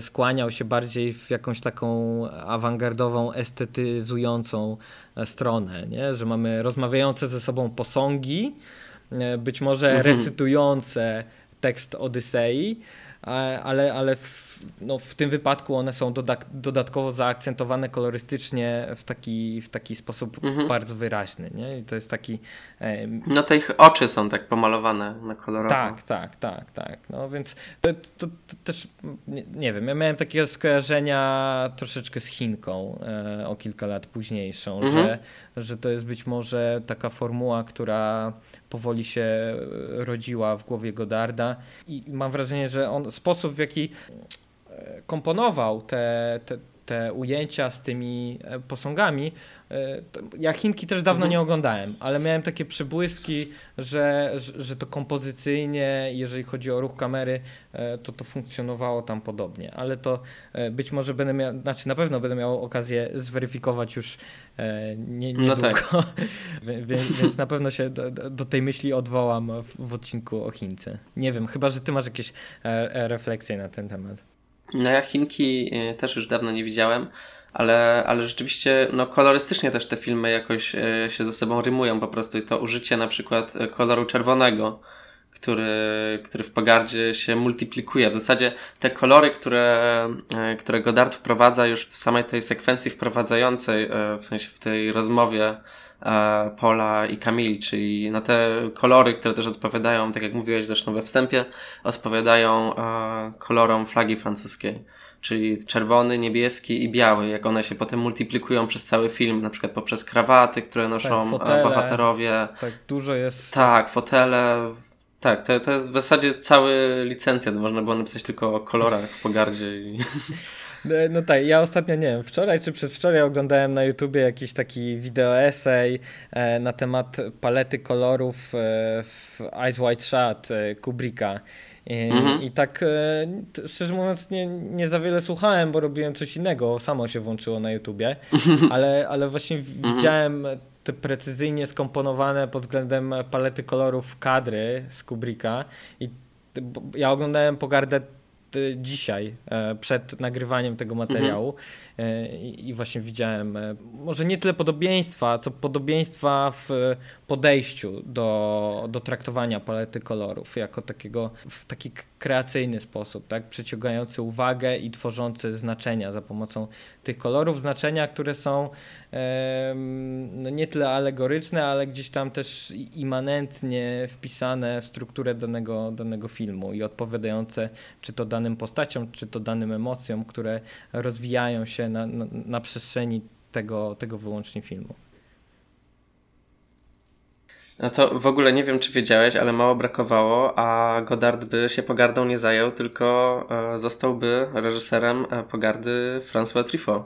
skłaniał się bardziej w jakąś taką awangardową, estetyzującą stronę, nie? że mamy rozmawiające ze sobą posągi, być może mhm. recytujące tekst Odysei, ale, ale w, no, w tym wypadku one są dodatkowo zaakcentowane kolorystycznie w taki, w taki sposób mhm. bardzo wyraźny. Nie? I to jest taki. E, no te ich oczy są tak pomalowane na kolorowo. Tak, tak, tak, tak. No więc to, to, to też nie, nie, wiem, ja miałem takiego skojarzenia troszeczkę z Chinką e, o kilka lat późniejszą, mhm. że, że to jest być może taka formuła, która powoli się e, rodziła w głowie Godarda i mam wrażenie, że on sposób w jaki komponował te, te, te ujęcia z tymi e, posągami, e, ja Chinki też dawno mhm. nie oglądałem, ale miałem takie przebłyski, że, że, to kompozycyjnie, jeżeli chodzi o ruch kamery, e, to to funkcjonowało tam podobnie, ale to być może będę miał, znaczy na pewno będę miał okazję zweryfikować już nie, niedługo, no tak. [laughs] więc, więc, na pewno się do, do, tej myśli odwołam w, w odcinku o Chince. Nie wiem, chyba, że ty masz jakieś refleksje na ten temat. No ja Chinki y, też już dawno nie widziałem, ale, ale rzeczywiście no, kolorystycznie też te filmy jakoś y, się ze sobą rymują po prostu i to użycie na przykład y, koloru czerwonego, który, który w pogardzie się multiplikuje. W zasadzie te kolory, które, które Godard wprowadza już w samej tej sekwencji wprowadzającej, w sensie w tej rozmowie Pola i Kamili, czyli na te kolory, które też odpowiadają, tak jak mówiłeś zresztą we wstępie, odpowiadają e, kolorom flagi francuskiej. Czyli czerwony, niebieski i biały, jak one się potem multiplikują przez cały film, na przykład poprzez krawaty, które noszą tak, fotele, bohaterowie. Tak, dużo jest. Tak, fotele, tak, to, to jest w zasadzie cały licencjat. Można było napisać tylko o kolorach w pogardzie. I... [laughs] No, no tak, ja ostatnio, nie wiem, wczoraj czy przedwczoraj oglądałem na YouTubie jakiś taki wideo essay e, na temat palety kolorów e, w Eyes Wide Shut e, Kubricka. I, mhm. I, tak e, szczerze mówiąc nie, nie za wiele słuchałem, bo robiłem coś innego, samo się włączyło na YouTubie, [laughs] ale, ale właśnie mhm. widziałem te precyzyjnie skomponowane pod względem palety kolorów kadry z Kubricka i ja oglądałem pogardę dzisiaj, e, przed nagrywaniem tego materiału mhm. i właśnie widziałem e, może nie tyle podobieństwa, co podobieństwa w podejściu do, do traktowania palety kolorów jako takiego w taki kreacyjny sposób, tak? przyciągający uwagę i tworzący znaczenia za pomocą tych kolorów, znaczenia, które są no nie tyle alegoryczne, ale gdzieś tam też immanentnie wpisane w strukturę danego, danego filmu i odpowiadające czy to danym postaciom, czy to danym emocjom, które rozwijają się na, na, na przestrzeni tego, tego wyłącznie filmu. No to w ogóle nie wiem, czy wiedziałeś, ale mało brakowało, a Godard by się pogardą nie zajął, tylko e, zostałby reżyserem e, pogardy François Truffaut.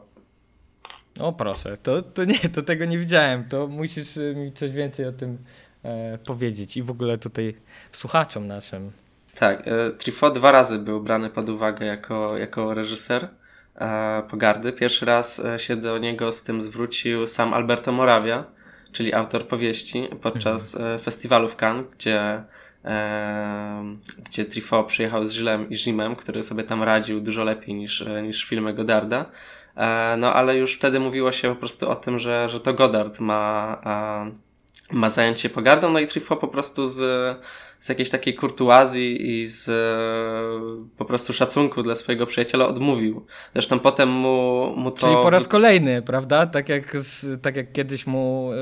O proszę, to, to nie, to tego nie widziałem. To musisz e, mi coś więcej o tym e, powiedzieć i w ogóle tutaj słuchaczom naszym. Tak, e, Truffaut dwa razy był brany pod uwagę jako, jako reżyser e, pogardy. Pierwszy raz się do niego z tym zwrócił sam Alberto Moravia, czyli autor powieści, podczas mhm. festiwalu w Cannes, gdzie, e, gdzie Truffaut przyjechał z Gillem i Jimem, który sobie tam radził dużo lepiej niż, niż filmy Godarda. E, no ale już wtedy mówiło się po prostu o tym, że, że to Godard ma, e, ma zająć się pogardą, no i Truffaut po prostu z, z jakiejś takiej kurtuazji i z po prostu szacunku dla swojego przyjaciela odmówił. Zresztą potem mu, mu to... Czyli po raz kolejny, prawda? Tak jak, tak jak kiedyś mu y,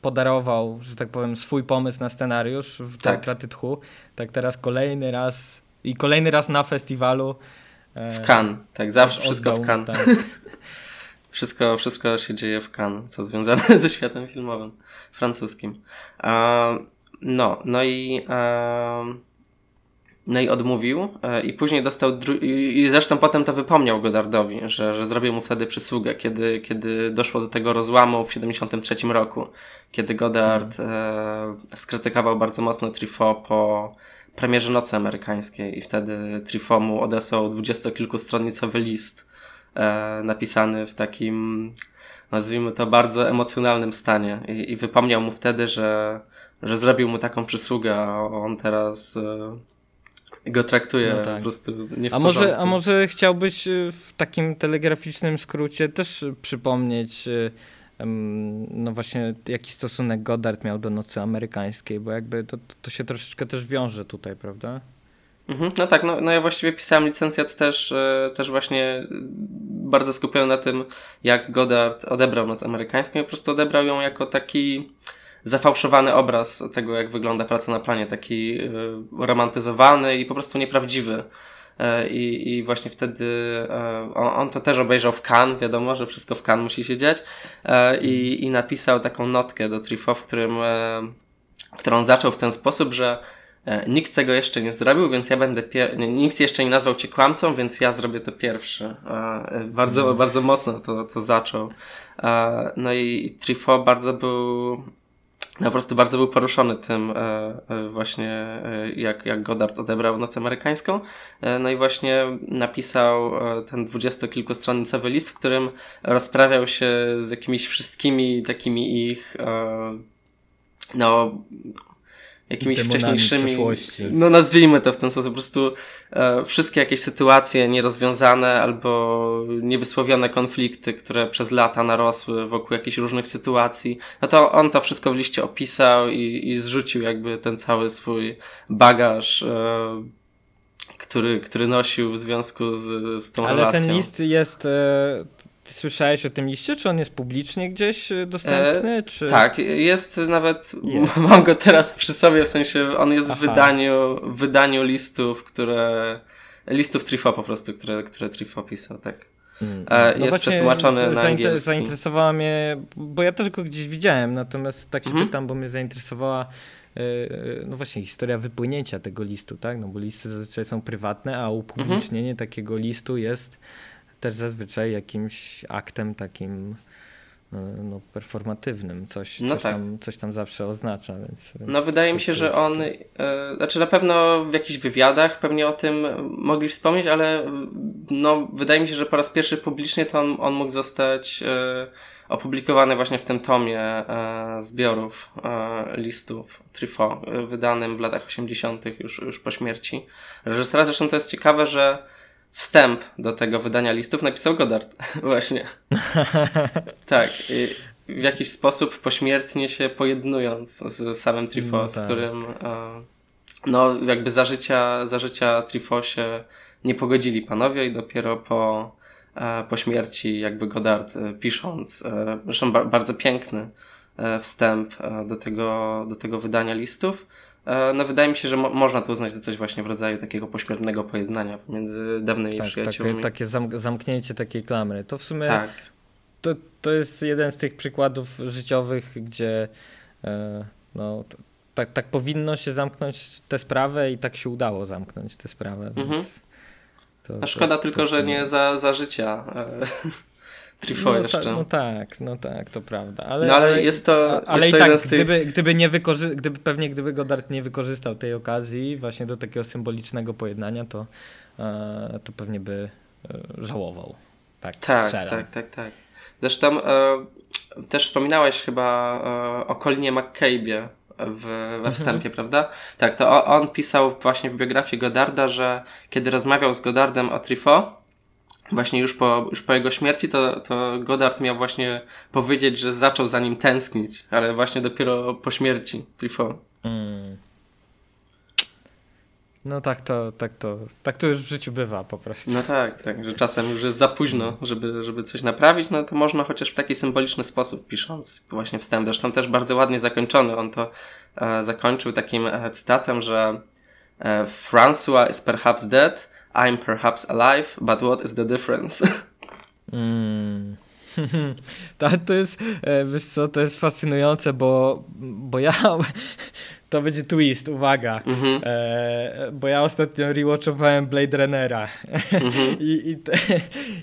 podarował, że tak powiem, swój pomysł na scenariusz w tak. Teatraty Tchu, tak teraz kolejny raz i kolejny raz na festiwalu w Cannes, tak, zawsze wszystko w Cannes. Tak. [laughs] wszystko, wszystko się dzieje w Cannes, co związane [laughs] ze światem filmowym francuskim. no, no i no i odmówił e, i później dostał i zresztą potem to wypomniał Godardowi, że, że zrobił mu wtedy przysługę, kiedy, kiedy doszło do tego rozłamu w 73 roku, kiedy Godard mm. e, skrytykował bardzo mocno Truffaut po premierze Nocy Amerykańskiej i wtedy Trifomu odesłał dwudziestokilkustronicowy list napisany w takim nazwijmy to bardzo emocjonalnym stanie i, i wypomniał mu wtedy, że, że zrobił mu taką przysługę, a on teraz e, go traktuje no tak. po prostu nie w a może, a może chciałbyś e, w takim telegraficznym skrócie też przypomnieć e, no właśnie jaki stosunek Goddard miał do Nocy Amerykańskiej, bo jakby to, to się troszeczkę też wiąże tutaj, prawda? Mhm, no tak, no, no ja właściwie pisałem licencjat też, e, też właśnie bardzo skupiony na tym, jak Goddard odebrał Noc Amerykańską. I po prostu odebrał ją jako taki zafałszowany obraz tego, jak wygląda praca na planie, taki e, romantyzowany i po prostu nieprawdziwy. E, i, i właśnie wtedy e, on, on, to też obejrzał w Cannes, wiadomo, że wszystko w Cannes musi się dziać. E, i, i napisał taką notkę do Trifo, w którym którą zaczął w ten sposób, że e, nikt tego jeszcze nie zrobił, więc ja będę pier- nikt jeszcze nie nazwał cię kłamcą, więc ja zrobię to pierwszy. E, bardzo, mm. bardzo mocno to, to zaczął. E, no i Trifo bardzo był no, po prostu bardzo był poruszony tym e, e, właśnie, e, jak, jak Goddard odebrał Noc Amerykańską. No i właśnie napisał ten dwudziestokilkustronicowy list, w którym rozprawiał się z jakimiś wszystkimi takimi ich no jakimiś wcześniejszymi. No nazwijmy to w ten sposób. Po prostu e, wszystkie jakieś sytuacje nierozwiązane albo niewysłowione konflikty, które przez lata narosły wokół jakichś różnych sytuacji. No to on to wszystko w liście opisał i, i zrzucił jakby ten cały swój bagaż. E, który, który nosił w związku z, z tą Ale relacją. Ale ten list jest, e, ty słyszałeś o tym liście? Czy on jest publicznie gdzieś e, dostępny? E, czy... Tak, jest nawet. Jest. [laughs] Mam go teraz przy sobie, w sensie on jest w wydaniu, w wydaniu listów, które. Listów Trifo po prostu, które, które Trifo pisał, tak. Hmm. E, no jest przetłumaczony na angielski. Zainteresowała mnie, bo ja też go gdzieś widziałem, natomiast tak się mhm. pytam, bo mnie zainteresowała e, no właśnie historia wypłynięcia tego listu, tak? No bo listy zazwyczaj są prywatne, a upublicznienie mhm. takiego listu jest też zazwyczaj jakimś aktem takim no, no performatywnym, coś, no coś, tak. tam, coś tam zawsze oznacza. Więc, więc no wydaje mi się, że on, e, znaczy na pewno w jakichś wywiadach pewnie o tym mogli wspomnieć, ale no wydaje mi się, że po raz pierwszy publicznie to on, on mógł zostać e, opublikowany właśnie w tym tomie e, zbiorów listów Trifo, e, wydanym w latach 80. już, już po śmierci reżysera. Zresztą to jest ciekawe, że wstęp do tego wydania listów napisał Godard. [laughs] Właśnie. tak. w jakiś sposób pośmiertnie się pojednując z samym Trifo, no, tak. z którym e, no jakby za życia, za życia Trifo się nie pogodzili panowie i dopiero po, e, po śmierci jakby Godard e, pisząc, zresztą bardzo piękny wstęp do tego, do tego wydania listów, no wydaje mi się, że mo można to uznać za coś właśnie w rodzaju takiego pośmiertnego pojednania pomiędzy dawnymi tak, przyjaciółmi. Takie, takie zam zamknięcie takiej klamry. To w sumie tak. to, to jest jeden z tych przykładów życiowych, gdzie e, no, tak, tak powinno się zamknąć tę sprawę i tak się udało zamknąć tę sprawę. Mhm. Więc to, A szkoda to, tylko, to że nie za, za życia. Trifo no, jeszcze. Ta, no tak, no tak, to prawda. Ale, no, ale jest to. Ale jest i to tak, gdyby, gdyby nie wykorzy- gdyby pewnie gdyby Godard nie wykorzystał tej okazji właśnie do takiego symbolicznego pojednania, to, e, to pewnie by e, żałował. Tak, tak, tak, tak, tak. Zresztą e, też wspominałeś chyba e, o Colinie McCabe'ie w, we mhm. wstępie, prawda? Tak, to on pisał właśnie w biografii Godarda, że kiedy rozmawiał z Godardem o Trifo, właśnie już po, już po jego śmierci, to, to Godard miał właśnie powiedzieć, że zaczął za nim tęsknić, ale właśnie dopiero po śmierci Truffaut. Mm. No tak to, tak to, tak to już w życiu bywa po prostu. No tak, tak, że czasem już jest za późno, żeby, żeby coś naprawić, no to można chociaż w taki symboliczny sposób pisząc właśnie wstęp. Zresztą też bardzo ładnie zakończony. On to e, zakończył takim e, cytatem, że e, François is perhaps dead, I'm perhaps alive, but what is the difference? [laughs] Mm. [laughs] to, to jest, e, wiesz co, to jest fascynujące, bo, bo ja, [laughs] to będzie twist, uwaga, mm-hmm. e, bo ja ostatnio rewatchowałem Blade Runnera mm-hmm. I, i, te,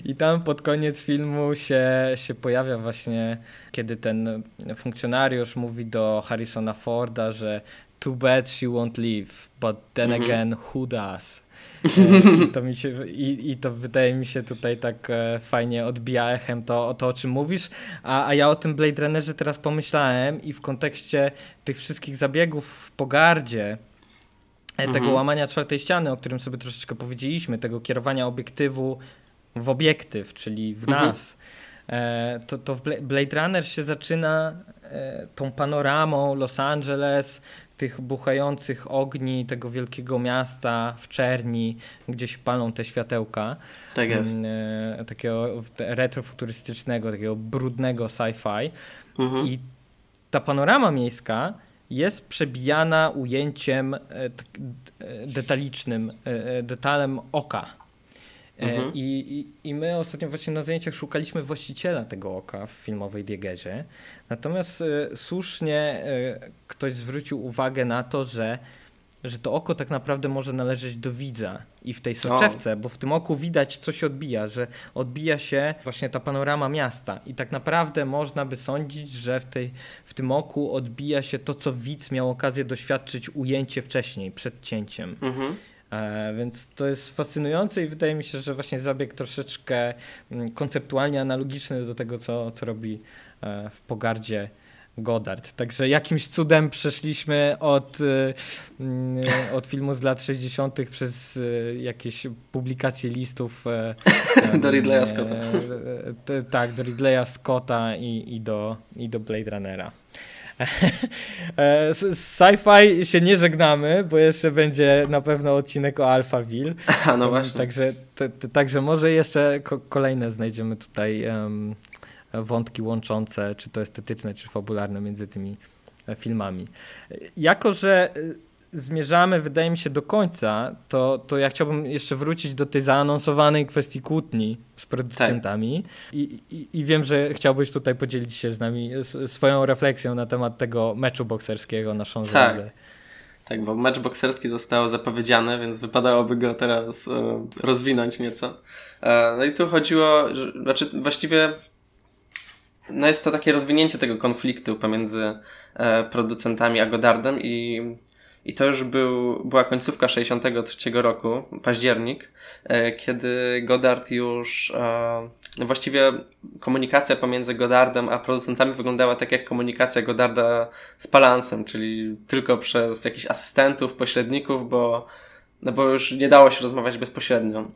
i tam pod koniec filmu się, się pojawia właśnie, kiedy ten funkcjonariusz mówi do Harrisona Forda, że too bad she won't leave, but then mm-hmm. again, who does? I to, mi się, i, I to wydaje mi się tutaj tak e, fajnie odbija echem to, to o czym mówisz. A, a ja o tym Blade Runnerze teraz pomyślałem i w kontekście tych wszystkich zabiegów w pogardzie, e, mhm. tego łamania czwartej ściany, o którym sobie troszeczkę powiedzieliśmy, tego kierowania obiektywu w obiektyw, czyli w mhm. nas. E, to, to Blade Runner się zaczyna e, tą panoramą Los Angeles, tych buchających ogni tego wielkiego miasta w czerni, gdzie się palą te światełka. Tak jest. Mm, e, takiego retrofuturystycznego, takiego brudnego sci-fi. Mhm. I ta panorama miejska jest przebijana ujęciem e, e, detalicznym, e, detalem oka. Mhm. I, i, I my ostatnio właśnie na zajęciach szukaliśmy właściciela tego oka w filmowej Diegerze. Natomiast y, słusznie y, ktoś zwrócił uwagę na to, że że to oko tak naprawdę może należeć do widza i w tej soczewce, o. bo w tym oku widać, co się odbija, że odbija się właśnie ta panorama miasta i tak naprawdę można by sądzić, że w, tej, w tym oku odbija się to, co widz miał okazję doświadczyć ujęcie wcześniej, przed cięciem. Mhm. E, więc to jest fascynujące i wydaje mi się, że właśnie zabieg troszeczkę mm, konceptualnie analogiczny do tego, co, co robi e, w Pogardzie Godard. Także jakimś cudem przeszliśmy od, y, mm, od filmu z lat 60. przez jakieś publikacje listów e, [laughs] do Ridleya Scotta. tak, do Ridleya Scotta i, i, do, i do Blade Runnera. [laughs] E, sci-fi się nie żegnamy, bo jeszcze będzie na pewno odcinek o Alphaville. [laughs] A no właśnie. Także, także może jeszcze kolejne znajdziemy tutaj um, wątki łączące, czy to estetyczne, czy fabularne między tymi e, filmami. Jako, że e, zmierzamy, wydaje mi się, do końca, to, to ja chciałbym jeszcze wrócić do tej zaanonsowanej kwestii kłótni z producentami. Tak. I, i, I, wiem, że chciałbyś tutaj podzielić się z nami swoją refleksją na temat tego meczu bokserskiego na Champs tak. Tak, bo mecz bokserski został zapowiedziany, więc wypadałoby go teraz e, rozwinąć nieco. E, no i tu chodziło, że, znaczy właściwie no jest to takie rozwinięcie tego konfliktu pomiędzy e, producentami a Godardem i, i to już był, była końcówka 63 roku, październik, e, kiedy Godard już e, no właściwie komunikacja pomiędzy Godardem a producentami wyglądała tak jak komunikacja Godarda z Palansem, czyli tylko przez jakichś asystentów, pośredników, bo, no bo już nie dało się rozmawiać bezpośrednio.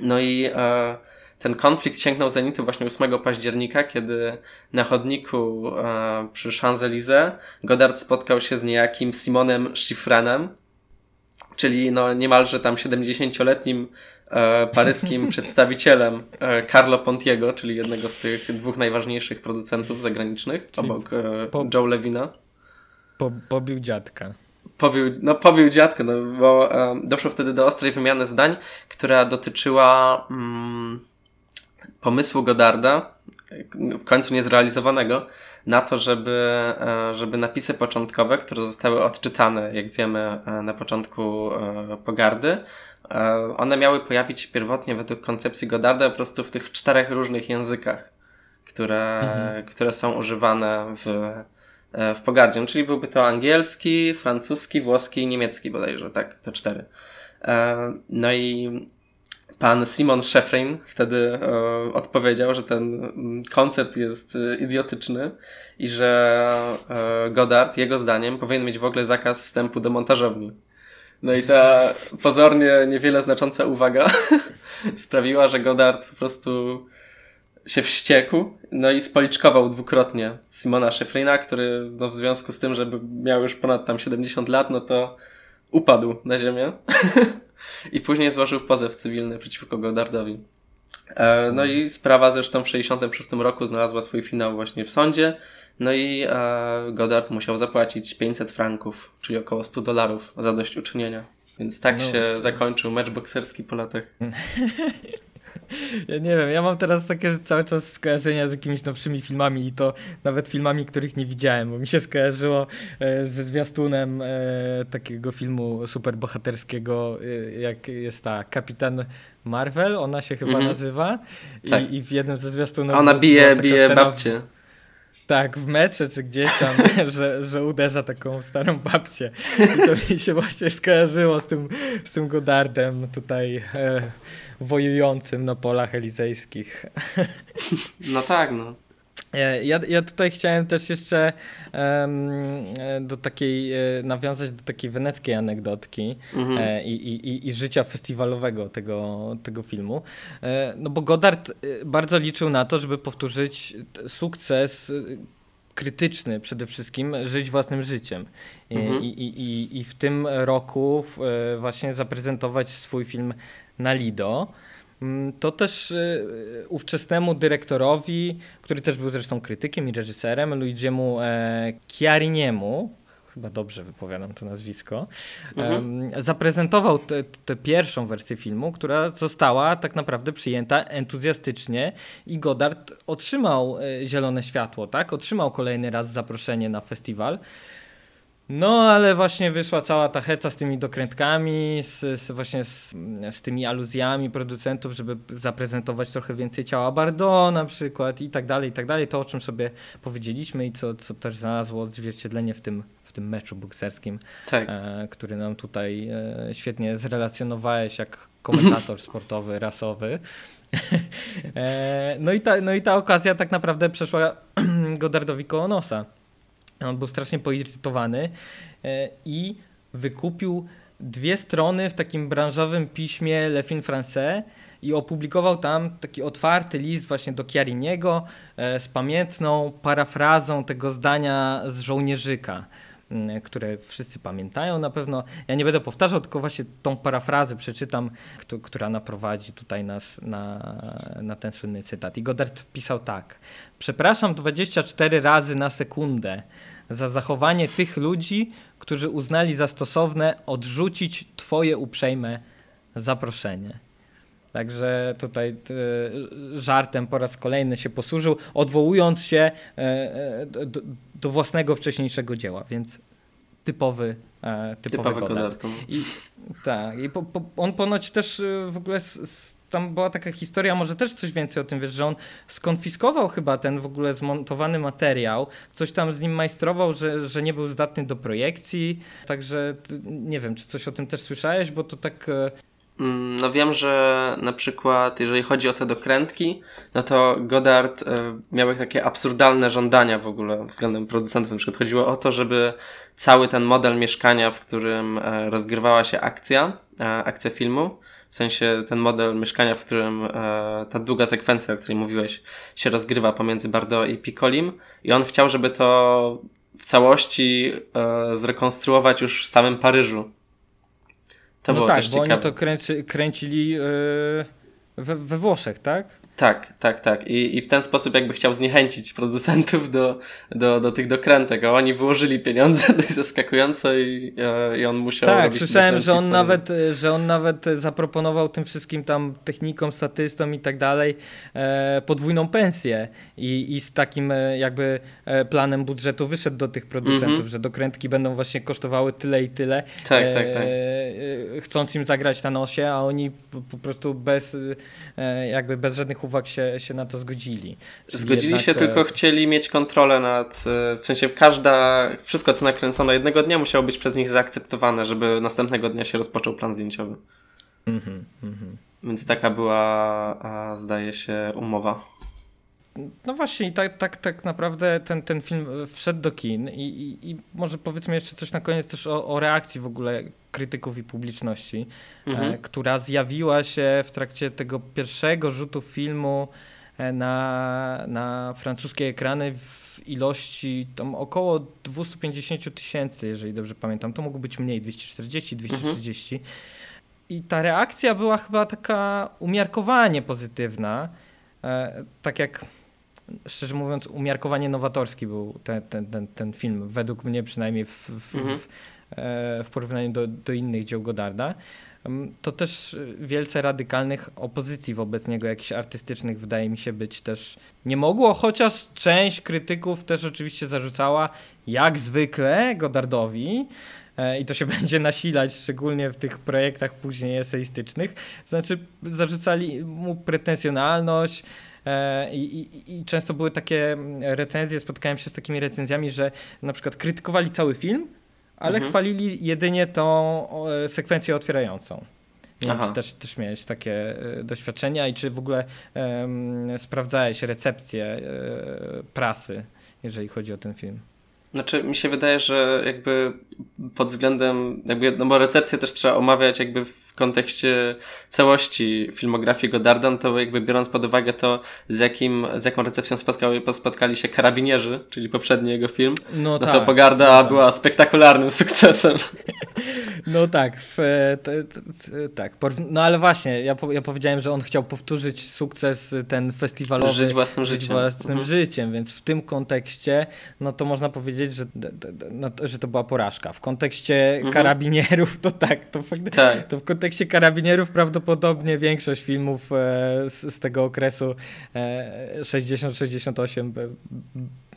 No i e, ten konflikt sięgnął zenitu właśnie 8 października, kiedy na chodniku e, przy Champs-Élysées Godard spotkał się z niejakim Simonem Schifrenem, czyli no niemalże tam 70-letnim e, paryskim [laughs] przedstawicielem e, Carlo Pontiego, czyli jednego z tych dwóch najważniejszych producentów zagranicznych, czyli obok e, po, Joe Levina. Po, pobił dziadka. Pobił, no pobił dziadka, no bo e, doszło wtedy do ostrej wymiany zdań, która dotyczyła mm, pomysłu Godarda, w końcu niezrealizowanego, na to, żeby, e, żeby napisy początkowe, które zostały odczytane, jak wiemy, e, na początku e, pogardy, one miały pojawić się pierwotnie według koncepcji Godarda po prostu w tych czterech różnych językach, które, mhm. które są używane w, w pogardzie. No, czyli byłby to angielski, francuski, włoski i niemiecki bodajże, tak, te cztery. No i pan Simon Scheffrin wtedy e, odpowiedział, że ten mm, koncept jest e, idiotyczny i że e, Godard, jego zdaniem, powinien mieć w ogóle zakaz wstępu do montażowni. No i ta pozornie niewiele znacząca uwaga [laughs] sprawiła, że Godard po prostu się wściekł, no i spoliczkował dwukrotnie Simona Scheffrina, który no, w związku z tym, że miał już ponad tam 70 lat, no to upadł na ziemię. [laughs] I później złożył pozew cywilny przeciwko Godardowi. E, no i sprawa zresztą w 1966 roku znalazła swój finał właśnie w sądzie. No i e, Godard musiał zapłacić 500 franków, czyli około 100 dolarów za dość uczynienia. Więc tak no, się zakończył mecz bokserski po latach. [laughs] Ja nie wiem, ja mam teraz takie cały czas skojarzenia z jakimiś nowszymi filmami i to nawet filmami, których nie widziałem, bo mi się skojarzyło e, ze zwiastunem e, takiego filmu superbohaterskiego, e, jak jest ta Kapitan Marvel, ona się chyba mm -hmm. nazywa I, tak. i w jednym ze zwiastunów... Ona bije, bije babcię. Tak, w metrze czy gdzieś tam, [laughs] że, że uderza taką starą babcię. I to mi się właśnie skojarzyło z tym, z tym Godardem tutaj e, wojującym na polach elizejskich. No tak, no. E, ja, ja tutaj chciałem też jeszcze um, do takiej, e, nawiązać do takiej weneckiej anegdotki mhm. i, i, i życia festiwalowego tego, tego filmu. No bo Godard bardzo liczył na to, żeby powtórzyć sukces krytyczny przede wszystkim, żyć własnym życiem. Mhm. I, i, i, I w tym roku właśnie zaprezentować swój film na Lido. Mm, to też y, ówczesnemu dyrektorowi, który też był zresztą krytykiem i reżyserem, Luigiemu e, Chiariniemu, chyba dobrze wypowiadam to nazwisko, mhm. zaprezentował tę pierwszą wersję filmu, która została tak naprawdę przyjęta entuzjastycznie i Godard otrzymał e, zielone światło, tak? Otrzymał kolejny raz zaproszenie na festiwal. No, ale właśnie wyszła cała ta heca z tymi dokrętkami, z, z właśnie z, z, tymi aluzjami producentów, żeby zaprezentować trochę więcej ciała Bardo na przykład i tak dalej, i tak dalej. To, o czym sobie powiedzieliśmy i co, co też znalazło odzwierciedlenie w tym, w tym meczu bokserskim, tak. e, który nam tutaj e, świetnie zrelacjonowałeś jak komentator [laughs] sportowy, rasowy. [laughs] e, no, i ta, no i ta okazja tak naprawdę przeszła [clears throat] Godardowi koło nosa. On był strasznie poirytowany e, i wykupił dwie strony w takim branżowym piśmie Le Fin Français i opublikował tam taki otwarty list właśnie do Chiariniego e, z pamiętną parafrazą tego zdania z żołnierzyka które wszyscy pamiętają na pewno. Ja nie będę powtarzał, tylko właśnie tą parafrazę przeczytam, która naprowadzi tutaj nas na, na ten słynny cytat. I Godard pisał tak. Przepraszam 24 razy na sekundę za zachowanie tych ludzi, którzy uznali za stosowne odrzucić Twoje uprzejme zaproszenie. Także tutaj e, żartem po raz kolejny się posłużył, odwołując się e, e, do, do własnego wcześniejszego dzieła, więc typowy, typowy, typowy Godard. I, tak, i po, po, on ponoć też w ogóle tam była taka historia, może też coś więcej o tym wiesz, że on skonfiskował chyba ten w ogóle zmontowany materiał, coś tam z nim majstrował, że, że nie był zdatny do projekcji, także nie wiem, czy coś o tym też słyszałeś, bo to tak e, mm, no wiem, że na przykład jeżeli chodzi o te dokrętki, no to Godard e, miał takie absurdalne żądania w ogóle względem producentów. Na przykład chodziło o to, żeby cały ten model mieszkania, w którym e, rozgrywała się akcja, akcja filmu, w sensie ten model mieszkania, w którym e, ta długa sekwencja, o której mówiłeś, się rozgrywa pomiędzy Bardo i Piccolim i on chciał, żeby to w całości e, zrekonstruować już w samym Paryżu. To no było tak, też bo ciekawe. oni to kręci, kręcili e, we, we Włoszech, tak? Tak, tak, tak. I, I w ten sposób jakby chciał zniechęcić producentów do, do, do tych dokrętek, a oni wyłożyli pieniądze [laughs] dość zaskakująco i, e, i on musiał Tak, słyszałem, że on, nawet, że on nawet zaproponował tym wszystkim tam technikom, statystom i tak dalej e, podwójną pensję i, i z takim e, jakby e, planem budżetu wyszedł do tych producentów, mm -hmm. że dokrętki będą właśnie kosztowały tyle i tyle. Tak, tak, tak. E, chcąc im zagrać na nosie, a oni po, po prostu bez jakby bez żadnych uwag się, się na to zgodzili. Czyli zgodzili jednak... się, tylko chcieli mieć kontrolę nad, e, w sensie każda, wszystko co nakręcono jednego dnia musiało być przez nich zaakceptowane, żeby następnego dnia się rozpoczął plan zdjęciowy. Mm -hmm, Więc taka była, zdaje się, umowa. No właśnie, i tak, tak, tak naprawdę ten, ten film wszedł do kin i, i, i może powiedzmy jeszcze coś na koniec też o, o reakcji w ogóle krytyków i publiczności, e, mhm. która zjawiła się w trakcie tego pierwszego rzutu filmu e, na, na francuskie ekrany w ilości tam około 250 tysięcy, jeżeli dobrze pamiętam. To mogło być mniej, 240, 230. Mhm. I ta reakcja była chyba taka umiarkowanie pozytywna. E, tak jak szczerze mówiąc, umiarkowanie nowatorski był ten, ten, ten, ten film, według mnie przynajmniej w, w, mhm. w, w porównaniu do, do innych dzieł Godarda. To też wielce radykalnych opozycji wobec niego, jakichś artystycznych, wydaje mi się być też nie mogło, chociaż część krytyków też oczywiście zarzucała, jak zwykle Godardowi, e, i to się [laughs] będzie nasilać, szczególnie w tych projektach później eseistycznych. Znaczy, zarzucali mu pretensjonalność, E, I, i, I, często były takie recenzje, spotkałem się z takimi recenzjami, że na przykład krytykowali cały film, ale mhm. chwalili jedynie tą sekwencję otwierającą. Nie wiem, czy też, też miałeś takie e, doświadczenia i czy w ogóle um, sprawdzałeś recepcję e, prasy, jeżeli chodzi o ten film? Znaczy, mi się wydaje, że jakby pod względem, jakby, no bo recepcję też trzeba omawiać jakby w kontekście całości filmografii Godarda, no to jakby biorąc pod uwagę to, z jakim, z jaką recepcją spotkały, spotkali się Karabinierzy, czyli poprzedni jego film, no, no tak, to Pogarda no tak. była spektakularnym [laughs] sukcesem. [laughs] No tak, w, t, t, t, tak. No ale właśnie, ja, po, ja powiedziałem, że on chciał powtórzyć sukces ten festiwalowy. Żyć własnym życiem. własnym mhm. życiem, więc w tym kontekście, no to można powiedzieć, że, no, że to była porażka. W kontekście mhm. karabinierów, to tak, to, fakt, tak. to w kontekście karabinierów prawdopodobnie większość filmów e, z, z, tego okresu e, 60-68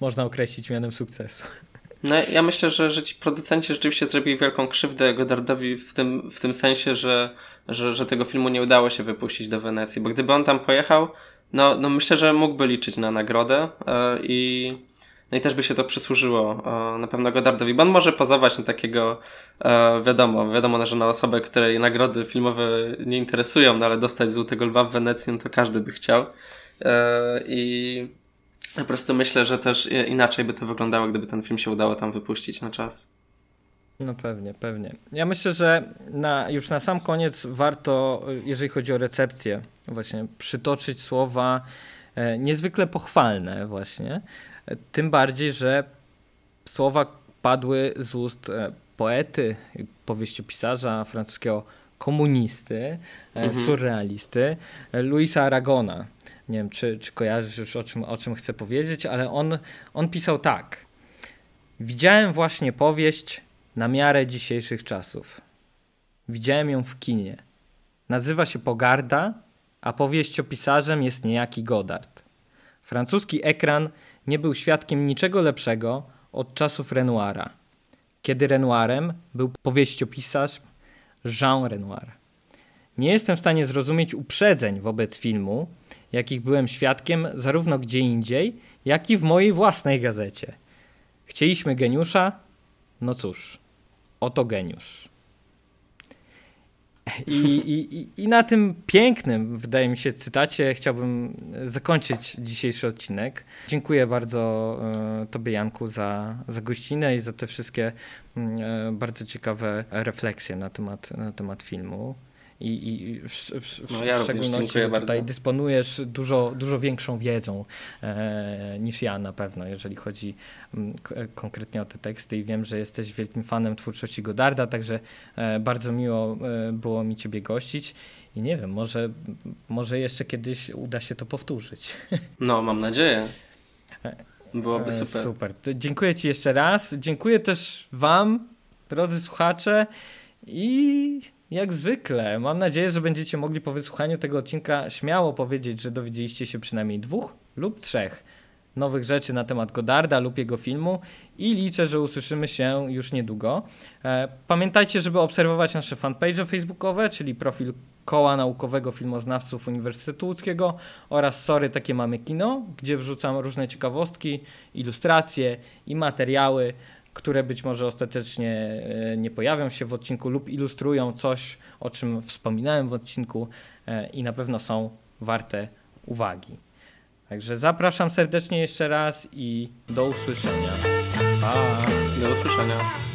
można określić mianem sukcesu. No ja myślę, że, że ci producenci rzeczywiście zrobili wielką krzywdę Godardowi w tym, w tym sensie, że, że, że tego filmu nie udało się wypuścić do Wenecji, bo gdyby on tam pojechał, no, no myślę, że mógłby liczyć na nagrodę e, i no i też by się to przysłużyło e, na pewno Godardowi, bo on może pozować na takiego, e, wiadomo, wiadomo, że na osobę, której nagrody filmowe nie interesują, no ale dostać Złotego Lwa w Wenecji, no to każdy by chciał. I po prostu myślę, że też inaczej by to wyglądało, gdyby ten film się udało tam wypuścić na czas. No pewnie, pewnie. Ja myślę, że na, już na sam koniec warto, jeżeli chodzi o recepcję, właśnie przytoczyć słowa e, niezwykle pochwalne właśnie. E, tym bardziej, że słowa padły z ust e, poety, powieściopisarza francuskiego komunisty, mhm. surrealisty, Luisa Aragona. Nie wiem, czy, czy kojarzysz już o czym, o czym chcę powiedzieć, ale on, on pisał tak. Widziałem właśnie powieść na miarę dzisiejszych czasów. Widziałem ją w kinie. Nazywa się Pogarda, a powieściopisarzem jest niejaki Godard. Francuski ekran nie był świadkiem niczego lepszego od czasów Renoira, kiedy Renoirem był powieściopisarz Jean Renoir. Nie jestem w stanie zrozumieć uprzedzeń wobec filmu, jakich byłem świadkiem zarówno gdzie indziej, jak i w mojej własnej gazecie. Chcieliśmy geniusza? No cóż, oto geniusz. I, i, I na tym pięknym, wydaje mi się, cytacie chciałbym zakończyć dzisiejszy odcinek. Dziękuję bardzo e, Tobie, Janku, za, za gościnę i za te wszystkie mm, e, bardzo ciekawe refleksje na temat, na temat filmu i, i w, w, no, ja w szczególności tutaj bardzo. dysponujesz dużo, dużo większą wiedzą e, niż ja na pewno, jeżeli chodzi m, mm, konkretnie o te teksty i wiem, że jesteś wielkim fanem twórczości Godarda, także e, bardzo miło e, było mi Ciebie gościć i nie wiem, może, może jeszcze kiedyś uda się to powtórzyć. [laughs] No, mam nadzieję. Byłoby e, super. Super. Dziękuję Ci jeszcze raz. Dziękuję też Wam, drodzy słuchacze i jak zwykle. Mam nadzieję, że będziecie mogli po wysłuchaniu tego odcinka śmiało powiedzieć, że dowiedzieliście się przynajmniej dwóch lub trzech nowych rzeczy na temat Godarda lub jego filmu i liczę, że usłyszymy się już niedługo. E, pamiętajcie, żeby obserwować nasze fanpage facebookowe, czyli profil Koła Naukowego Filmoznawców Uniwersytetu Łódzkiego oraz Sorry, takie mamy kino, gdzie wrzucam różne ciekawostki, ilustracje i materiały które być może ostatecznie e, nie pojawią się w odcinku lub ilustrują coś, o czym wspominałem w odcinku e, i na pewno są warte uwagi. Także zapraszam serdecznie jeszcze raz i do usłyszenia. Pa! Do usłyszenia.